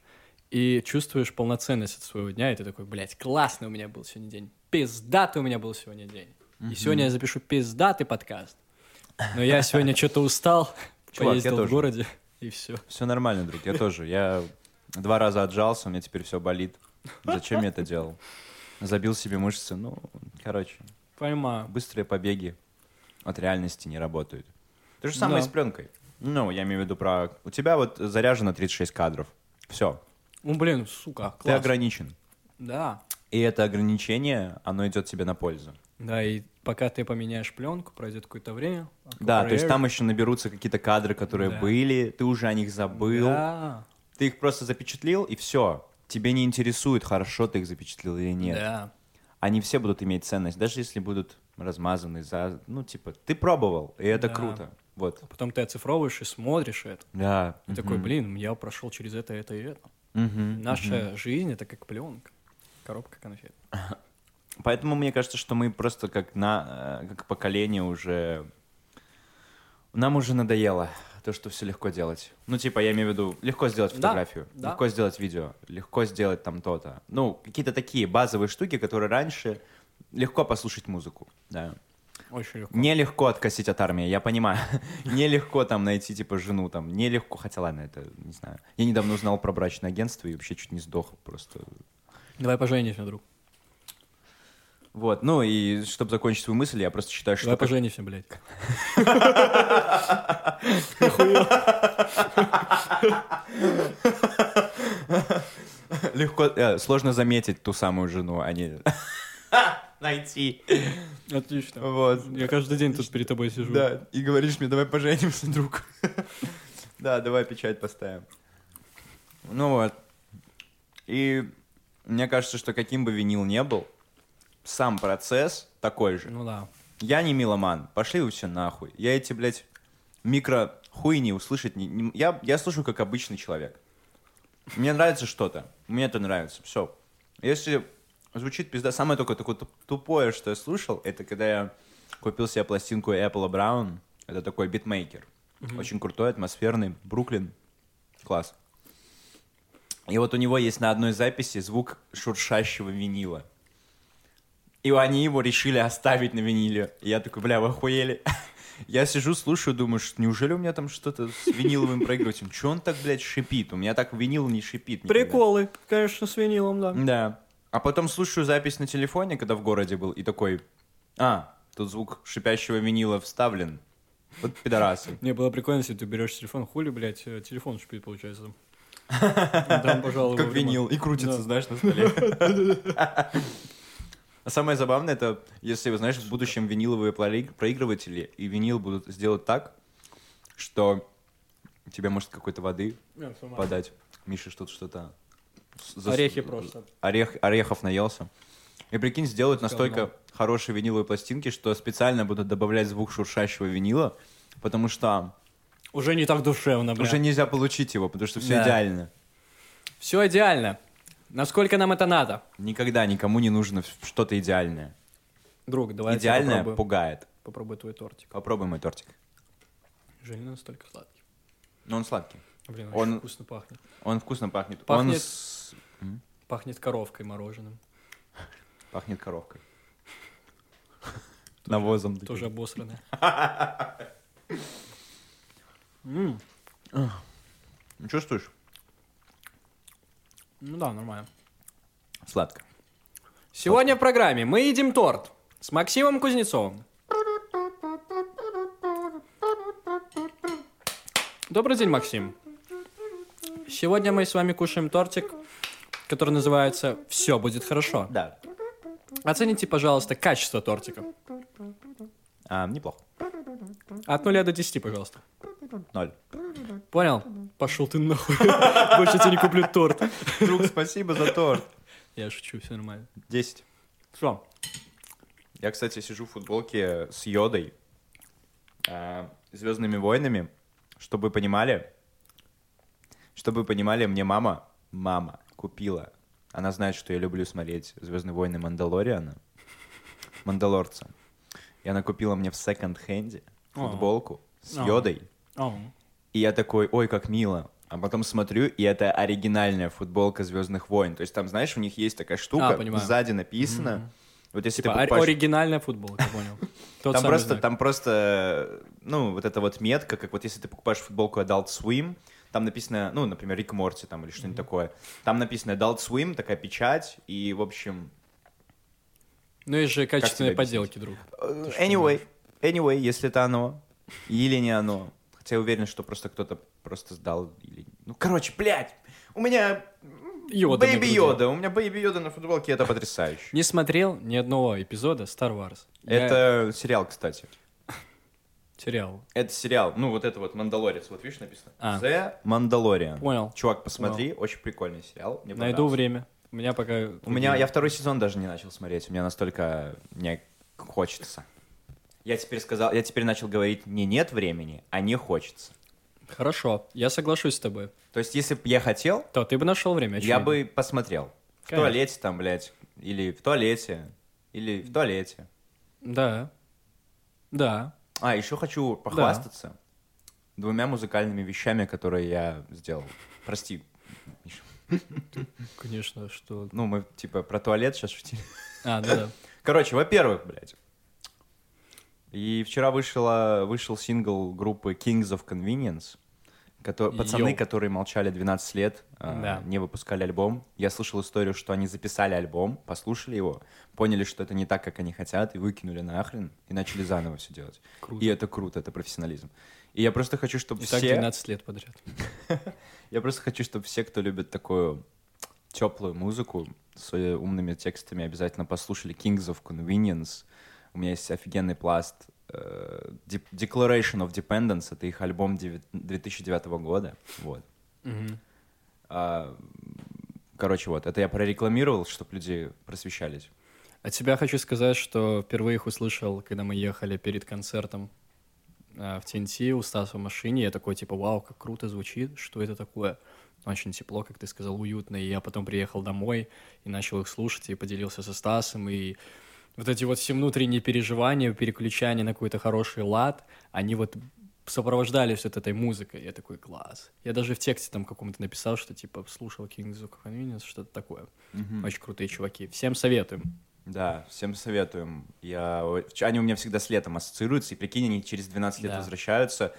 и чувствуешь полноценность от своего дня, и ты такой, блядь, классный у меня был сегодня день, пиздатый у меня был сегодня день. И сегодня я запишу пиздатый подкаст. Но я сегодня что-то устал, Чувак, поездил в городе, и все. Все нормально, друг, я тоже. Я два раза отжался, у меня теперь все болит. Зачем я это делал? Забил себе мышцы. Ну, короче, Понимаю. быстрые побеги от реальности не работают. То же самое Да. с пленкой. Ну, я имею в виду про... У тебя вот заряжено 36 кадров. Все. Ну, блин, сука, Ты класс. ограничен. Да. И это ограничение, оно идет тебе на пользу. Да, и пока ты поменяешь пленку, пройдет какое-то время. Да, то есть там еще наберутся какие-то кадры, которые Да. были, ты уже о них забыл. Да, Ты их просто запечатлил, и все. Тебе не интересует, хорошо ты их запечатлил или нет. да. Они все будут иметь ценность, даже если будут размазаны за... Ну, типа, ты пробовал, и это Да. круто. Вот. А Потом ты оцифровываешь и смотришь это. Да. И такой, блин, я прошел через это, это и это. Мгм, Наша жизнь это как пленка. Коробка конфет. [LAUGHS] Поэтому мне кажется, что мы просто как на э, как поколение уже нам уже надоело то, что все легко делать. Ну, типа, я имею в виду, легко сделать Да, фотографию, да. легко сделать видео, легко сделать там то-то. Ну, какие-то такие базовые штуки, которые раньше легко послушать музыку, да. Очень легко. Нелегко откосить от армии, я понимаю. [LAUGHS] Нелегко там найти, типа, жену там. Нелегко, хотя ладно, это, не знаю. Я недавно узнал про брачное агентство и вообще чуть не сдох просто. Давай поженимся, друг. Вот, ну и чтобы закончить свою мысль, я просто считаю, что... Давай как- поженимся, блядь. Легко, э, сложно заметить ту самую жену, а не [LAUGHS] найти. Отлично. Вот. Я каждый день тут перед тобой сижу. Да, и говоришь мне, давай поженимся, друг. [LAUGHS] Да, давай печать поставим. Ну вот. И мне кажется, что каким бы винил не был, сам процесс такой же. Ну да. Я не меломан, пошли вы все нахуй. Я эти, блядь, микро хуйни услышать не... не- я, я слушаю как обычный человек. Мне нравится что-то, мне это нравится, все. Если звучит пизда, самое только такое туп- тупое, что я слушал, это когда я купил себе пластинку Apple Brown, это такой битмейкер. Очень крутой, атмосферный, Бруклин, класс. И вот у него есть на одной записи звук шуршащего винила. И они его решили оставить на виниле. И я такой, бля, вы охуели? [LAUGHS] Я сижу, слушаю, думаю, что неужели у меня там что-то с виниловым проигрывателем? Че он так, блядь, шипит? У меня так винил не шипит. никогда. Приколы, конечно, с винилом, да. Да. А потом слушаю запись на телефоне, когда в городе был, и такой, а, тут звук шипящего винила вставлен. Вот пидорасы. Мне было прикольно, если ты берешь телефон, хули, блядь, э, телефон шпит, получается. [LAUGHS] Там, пожалуй, Как винил. И крутится, знаешь, на столе. [LAUGHS] А самое забавное, это если, вы знаешь, в будущем виниловые проиг- проигрыватели и винил будут сделать так, что тебе может какой-то воды подать. Миша что-то что-то... зас- Орехи просто. Орех, орехов наелся. И прикинь, сделают настолько хорошие виниловые пластинки, что специально будут добавлять звук шуршащего винила, потому что Уже не так душевно, бля. уже нельзя получить его, потому что все Да. идеально. Все идеально. Насколько нам это надо? Никогда никому не нужно что-то идеальное. Друг, давай Идеальное попробую. пугает. Попробуй твой тортик. Попробуй мой тортик. Жаль, не настолько сладкий. Но он сладкий. Блин, Он- очень вкусно пахнет. Он вкусно пахнет. Он Пахнет- с- Пахнет коровкой мороженым. пахнет коровкой. [LAUGHS] Навозом. Тоже обосранное. [LAUGHS] Ну, Чувствуешь? Ну да, нормально. Сладко. Сегодня в программе мы едим торт с Максимом Кузнецовым. Добрый день, Максим. Сегодня мы с вами кушаем тортик, который называется «Все будет хорошо». Да. Оцените, пожалуйста, качество тортика. А, неплохо. От 0 до 10, пожалуйста. Ноль. Понял? Пошел ты нахуй. [LAUGHS] Больше тебе не куплю торт. Друг, спасибо за торт. Я шучу, все нормально. Десять. Что? Я, кстати, сижу в футболке с йодой, а, Звездными войнами, чтобы вы понимали, чтобы вы понимали, мне мама, мама купила. Она знает, что я люблю смотреть Звездные войны Мандалориана, Мандалорца. И она купила мне в секонд-хенде футболку с йодой. И я такой, ой, как мило. А потом смотрю, и это оригинальная футболка Звездных войн. То есть там, знаешь, у них есть такая штука, А, понимаю. сзади написано. Вот если типа ты покупаешь... оригинальная футболка, понял. [LAUGHS] Там просто, там просто, ну, вот эта вот метка, как вот если ты покупаешь футболку Adult Swim, там написано, ну, например, Рик Морти там или что-нибудь такое. Там написано Adult Swim, такая печать, и, в общем... Ну, есть же качественные подделки, друг. э, Anyway, anyway, если это оно, или не оно. Хотя я уверен, что просто кто-то просто сдал или... Ну, короче, блядь, у меня Yoda Baby. Yoda, у меня Baby Yoda на футболке, это потрясающе. Не смотрел ни одного эпизода Star Wars. Я- Это сериал, кстати. Сериал. Это сериал, ну вот это вот Мандалорец, вот видишь написано? А. The Mandalorian. Понял. Чувак, посмотри, очень прикольный сериал. Мне Найду время. У меня пока... У меня, я второй сезон даже не начал смотреть, у меня настолько мне хочется. Я теперь сказал, я теперь начал говорить не нет времени, а не хочется. Хорошо, я соглашусь с тобой. То есть, если бы я хотел, То ты бы нашел время, я очевидно. бы посмотрел. В Конечно. туалете там, блядь, или в туалете, или в туалете. Да. Да. А, еще хочу похвастаться двумя музыкальными вещами, которые я сделал. Прости, Миша. Конечно, что... Ну, мы типа про туалет сейчас шутили. А, ну да. Короче, во-первых, блядь. И вчера вышла, вышел сингл группы Kings of Convenience. Кото- Пацаны, Йоу. которые молчали 12 лет, а, Да. не выпускали альбом. Я слышал историю, что они записали альбом, послушали его, поняли, что это не так, как они хотят, и выкинули нахрен, и начали заново все делать. Круто. И это круто, это профессионализм. И я просто хочу, чтобы И так все... 12 лет подряд. [LAUGHS] Я просто хочу, чтобы все, кто любит такую теплую музыку с э, умными текстами, обязательно послушали Kings of Convenience. У меня есть офигенный пласт э, De- Declaration of Dependence. Это их альбом девя- 2009 года. Вот. Мгм. А, короче, вот. Это я прорекламировал, чтобы люди просвещались. От себя хочу сказать, что впервые их услышал, когда мы ехали перед концертом э, в TNT у Стаса в машине. Я такой, типа, вау, как круто звучит, что это такое? Очень тепло, как ты сказал, уютно. И я потом приехал домой и начал их слушать, и поделился со Стасом, и вот эти вот все внутренние переживания, переключания на какой-то хороший лад, они вот сопровождались вот этой музыкой. Я такой, класс. Я даже в тексте там каком-то написал, что типа слушал Kings of Convenience, что-то такое. Очень крутые чуваки. Всем советуем. Да, всем советуем. Я... Они у меня всегда с летом ассоциируются, и прикинь, они через 12 лет Да. возвращаются,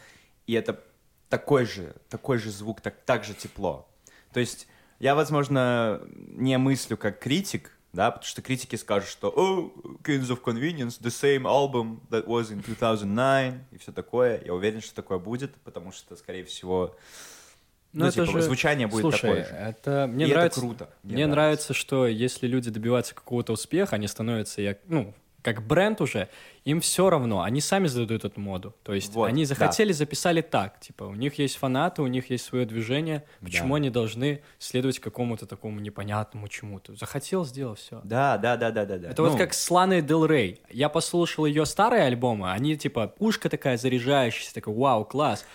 и это такой же, такой же звук, так, так же тепло. То есть я, возможно, не мыслю как критик, да, потому что критики скажут, что «Oh, Kings of Convenience, the same album that was in 2009», и все такое. Я уверен, что такое будет, потому что, скорее всего, ну, Ну, это типа, же- звучание будет Слушай, такое же. это мне И это нравится. круто. Мне, нравится, что если люди добиваются какого-то успеха, они становятся, я- ну, как бренд уже, им все равно, они сами задают эту моду. То есть Вот, они да. захотели, записали так, типа, у них есть фанаты, у них есть свое движение, почему Да. они должны следовать какому-то такому непонятному чему-то? Захотел, сделал, все. Да, да, да, да, да. да. Это Ну, вот как с Ланой Дел Рей. Я послушал ее старые альбомы, они типа ушка такая заряжающаяся, такой вау, класс.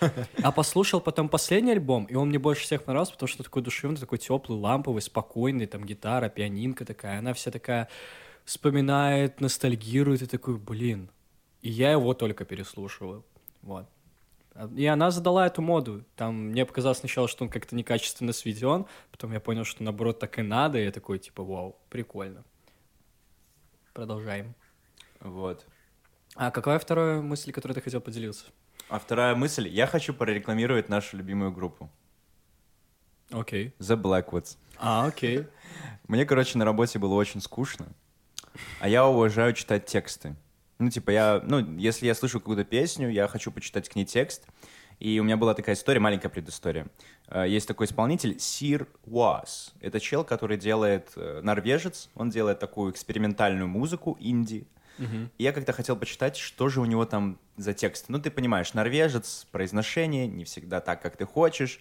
А послушал потом последний альбом, и он мне больше всех понравился, потому что такой душевный, такой теплый, ламповый, спокойный, там гитара, пианинка такая, она вся такая вспоминает, ностальгирует, и такой, блин. И я его только переслушиваю. Вот. И она задала эту моду. Там мне показалось сначала, что он как-то некачественно сведен, потом я понял, что наоборот так и надо, и я такой, типа, вау, прикольно. Продолжаем. Вот. А какая вторая мысль, которой ты хотел поделиться? А вторая мысль. Я хочу прорекламировать нашу любимую группу. Окей. The Blackwoods. А, окей. Мне, короче, на работе было очень скучно, а я уважаю читать тексты. Ну, типа, я, ну, если я слышу какую-то песню, я хочу почитать к ней текст. И у меня была такая история, маленькая предыстория. Э, Есть такой исполнитель Сир Was. Это чел, который делает, э, норвежец, он делает такую экспериментальную музыку, инди. И я как-то хотел почитать, что же у него там за текст. Ну, ты понимаешь, норвежец, произношение не всегда так, как ты хочешь.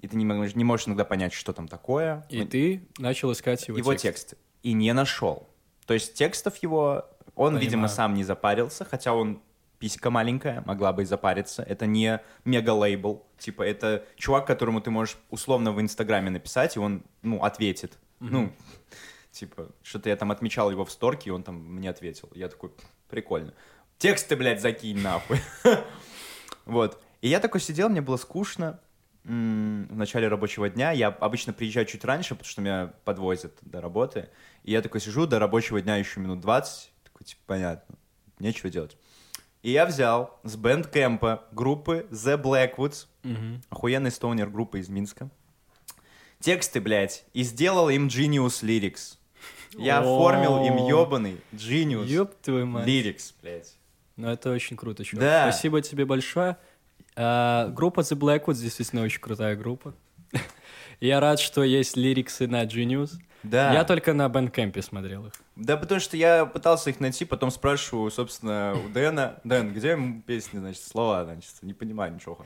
И ты не можешь, не можешь иногда понять, что там такое. И Ну, ты начал искать его, его текст. текст. И не нашел. То есть текстов его, он, Понимаю. видимо, сам не запарился, хотя он писька маленькая, могла бы и запариться. Это не мега-лейбл. Типа, это чувак, которому ты можешь условно в Инстаграме написать, и он, ну, ответит. Ну, [LAUGHS] типа, что-то я там отмечал его в сторке, и он там мне ответил. Я такой, прикольно. Тексты, блядь, закинь нахуй. [LAUGHS] Вот. И я такой сидел, мне было скучно в начале рабочего дня. Я обычно приезжаю чуть раньше, потому что меня подвозят до работы. И я такой сижу, до рабочего дня еще минут 20. Такой, типа, понятно, нечего делать. И я взял с Bandcamp а группы The Blackwoods, Мгм. охуенный stoner группа из Минска, тексты, блядь, и сделал им Genius Lyrics. Я оформил им ебаный Genius Ёб твою мать. Lyrics, блядь. Ну, это очень круто, чувак. Да. Спасибо тебе большое. А, группа The Blackwoods действительно очень крутая группа. [LAUGHS] Я рад, что есть lyrics ы на Genius. Да. Я только на Bandcamp смотрел их. Да, потому что я пытался их найти, потом спрашиваю, собственно, у Дэна. Дэн, где песни, значит, слова, значит, не понимаю ничего.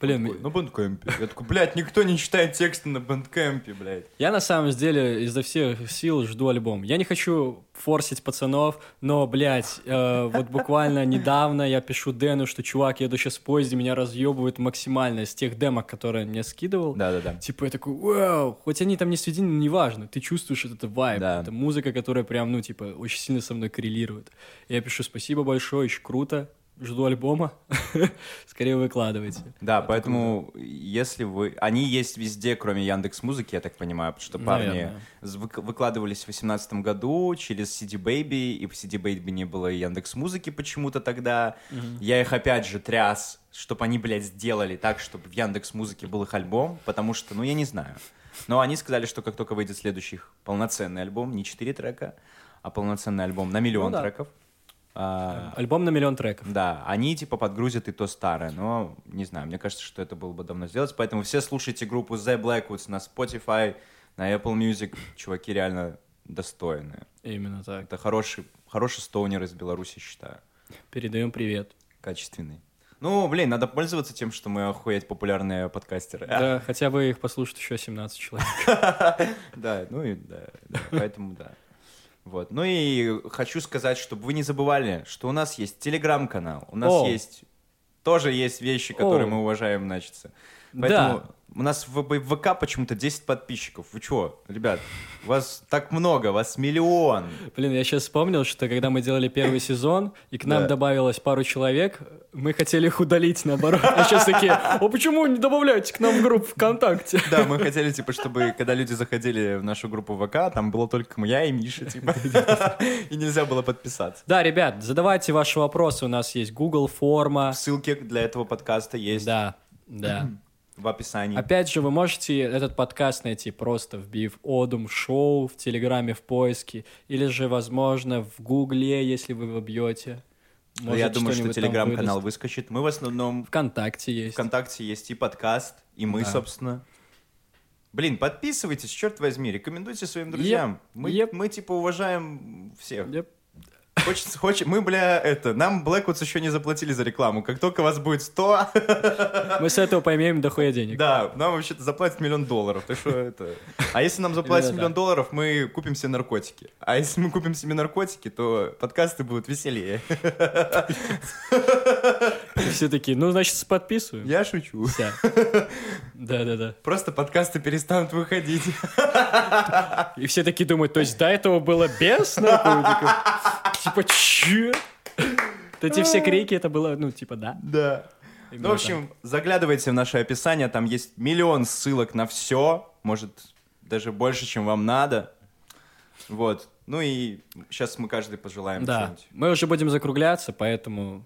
Блин, такой, на Bandcamp е. Я такой, блядь, никто не читает тексты на Bandcamp е, блядь. Я на самом деле изо всех сил жду альбом. Я не хочу форсить пацанов, но, блядь, э, вот буквально недавно я пишу Дэну, что, чувак, я еду сейчас в поезде, меня разъебывают максимально из тех демок, которые мне скидывал. Да-да-да. Типа я такой, вау, хоть они там не сведены, но неважно, ты чувствуешь этот вайб, Да. это музыка, которая прям, ну, типа, очень сильно со мной коррелирует. Я пишу спасибо большое, очень круто, жду альбома. [LAUGHS] Скорее выкладывайте. Да, поэтому если вы... Они есть везде, кроме Яндекс Музыки, я так понимаю, потому что парни Наверное. выкладывались в 2018 году через CD Baby, и в CD Baby не было Яндекс Музыки почему-то тогда. Я их опять же тряс, чтобы они, блядь, сделали так, чтобы в Яндекс Музыке был их альбом, потому что, ну, я не знаю. Но они сказали, что как только выйдет следующий полноценный альбом, не 4 трека, а полноценный альбом на миллион Ну да. треков, а, Альбом на миллион треков. да, они типа подгрузят и то старое, но не знаю, мне кажется, что это было бы давно сделать, поэтому все слушайте группу The Blackwoods на Spotify, на Apple Music, чуваки реально достойные. Именно так. Это хороший, хороший стоунер из Беларуси, считаю, Передаем привет. качественный. Ну, блин, надо пользоваться тем, что мы охуеть популярные подкастеры. Да, хотя бы их послушают еще 17 человек. [LAUGHS] Да, ну и да, да, поэтому да. Вот. Ну и хочу сказать, чтобы вы не забывали, что у нас есть телеграм-канал, у нас О. есть тоже есть вещи, которые О. мы уважаем, значит. Поэтому Да. у нас в ВК почему-то 10 подписчиков. Вы чё, ребят, вас так много, вас миллион. Блин, я сейчас вспомнил, что когда мы делали первый сезон, и к нам Да. добавилось пару человек, мы хотели их удалить, наоборот. А сейчас такие, а почему не добавляете к нам в группу ВКонтакте? Да, мы хотели, типа, чтобы, когда люди заходили в нашу группу ВК, там было только я и Миша, типа, и нельзя было подписаться. Да, ребят, задавайте ваши вопросы, у нас есть Google форма. Ссылки для этого подкаста есть Да, да. В описании. Опять же, вы можете этот подкаст найти просто вбив Одум Шоу в Телеграме в поиске, или же, возможно, в Гугле, если вы вобьете. Ну, я Может, думаю, что телеграм-канал выскочит. Мы в основном ВКонтакте есть. ВКонтакте есть и подкаст, и мы, Да. собственно. Блин, подписывайтесь, черт возьми, рекомендуйте своим друзьям. Мы, Еп. мы типа уважаем всех. Yep. Хочется, хочет, мы, бля, это, нам Blackwoods еще не заплатили за рекламу. Как только вас будет 100, [LAUGHS] Мы с этого поймем дохуя денег. да, нам вообще-то заплатят миллион долларов. Так что это... А если нам заплатят миллион долларов, мы купим себе наркотики. А если мы купим себе наркотики, то подкасты будут веселее. [LAUGHS] Все такие, ну, значит, подписываем. Я шучу. Да-да-да. Просто подкасты перестанут выходить. И все такие думают, то есть до этого было без наркотиков? [LAUGHS] Типа, че? Эти все крики, это было, ну, типа, да. Да. Ну, в общем, заглядывайте в наше описание, там есть миллион ссылок на все, может, даже больше, чем вам надо. Вот. Ну и сейчас мы каждый пожелаем Да, что-нибудь. мы уже будем закругляться, поэтому,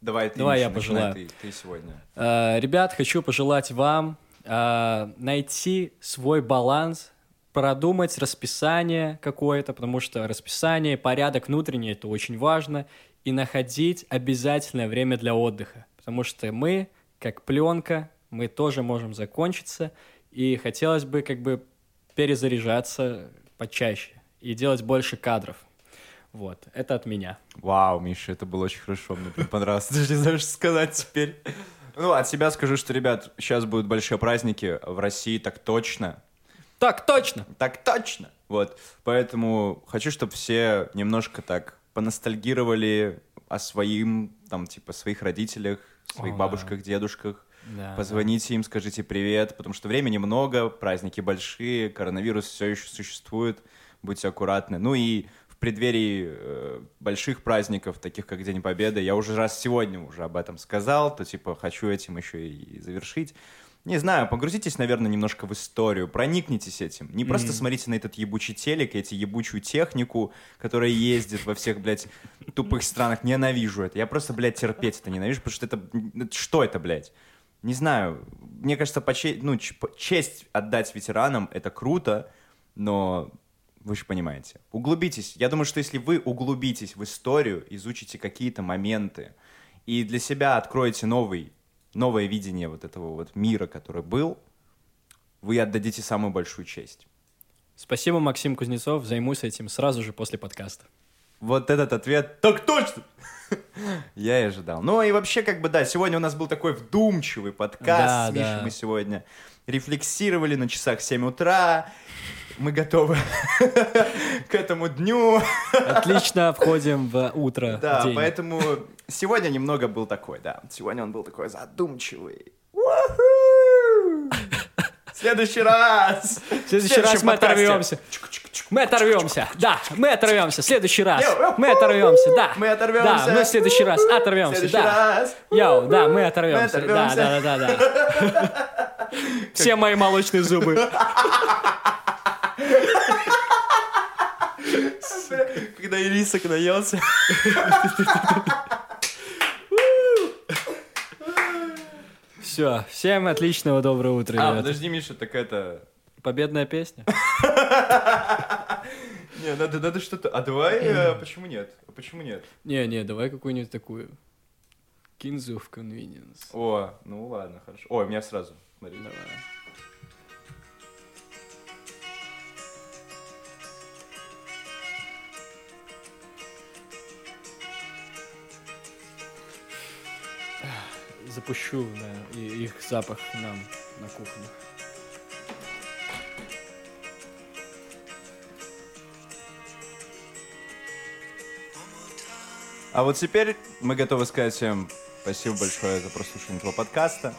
Давай ты, Давай я пожелаю. Ты, ты сегодня. э, ребят, хочу пожелать вам э, найти свой баланс, продумать расписание какое-то, потому что расписание, порядок внутренний, это очень важно, и находить обязательное время для отдыха, потому что мы, как пленка, мы тоже можем закончиться, и хотелось бы как бы перезаряжаться почаще и делать больше кадров. Вот, это от меня. Вау, Миша, это было очень хорошо, мне понравилось. Даже не знаю, что сказать теперь. Ну, от себя скажу, что, ребят, сейчас будут большие праздники в России, так точно. Так, точно! Так точно! Вот, поэтому хочу, чтобы все немножко так поностальгировали о своим, там, типа, своих родителях, своих О, бабушках, дедушках. Да, Позвоните им, скажите привет, потому что времени много, праздники большие, коронавирус все еще существует, будьте аккуратны. Ну и в преддверии э, больших праздников, таких как День Победы, я уже раз сегодня уже об этом сказал, то типа хочу этим еще и завершить. Не знаю, погрузитесь, наверное, немножко в историю, проникнитесь этим. Не просто Мгм. смотрите на этот ебучий телек, эти ебучую технику, которая ездит во всех, блядь, тупых странах. Ненавижу это. Я просто, блядь, терпеть это ненавижу, потому что это... Что это, блядь? Не знаю. Мне кажется, поче- ну, честь отдать ветеранам — это круто, но вы же понимаете. Углубитесь. Я думаю, что если вы углубитесь в историю, изучите какие-то моменты и для себя откроете новый, новое видение вот этого вот мира, который был, вы отдадите самую большую честь. Спасибо, Максим Кузнецов. Займусь этим сразу же после подкаста. Вот этот ответ так точно! [LAUGHS] Я и ожидал. Ну и вообще, как бы, да, сегодня у нас был такой вдумчивый подкаст Да, с Мишей. да. Мы сегодня рефлексировали на часах 7 утра. Мы готовы [LAUGHS] к этому дню. Отлично [LAUGHS] входим в утро. Да, день. поэтому сегодня немного был такой, да. Сегодня он был такой задумчивый. Уху! следующий раз. В следующий раз мы оторвемся. Мы оторвемся. Да, мы оторвемся. В следующий раз. Мы оторвемся. Да. Мы оторвемся. Да, мы в следующий раз оторвемся. Да. Йоу, да, мы оторвемся. Да, да, да, да, да. [LAUGHS] Все мои молочные зубы. Когда Ирисок наелся. Все, всем отличного доброго утра, А, ребята. подожди, Миша, так это... Победная песня. [LAUGHS] Не, надо, надо что-то... А давай... э, Почему нет? А почему нет? Не, не, давай какую-нибудь такую. Кинзу в convenience. О, ну ладно, хорошо. Ой, у меня сразу. Смотри. Давай. Запущу да, и- их запах нам на кухню. А вот теперь мы готовы сказать всем спасибо большое за прослушивание этого подкаста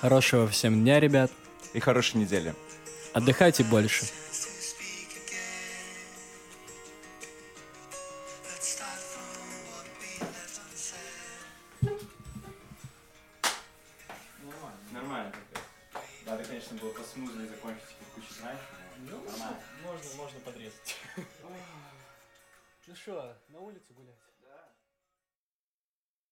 Хорошего всем дня, ребят. и хорошей недели. Отдыхайте больше.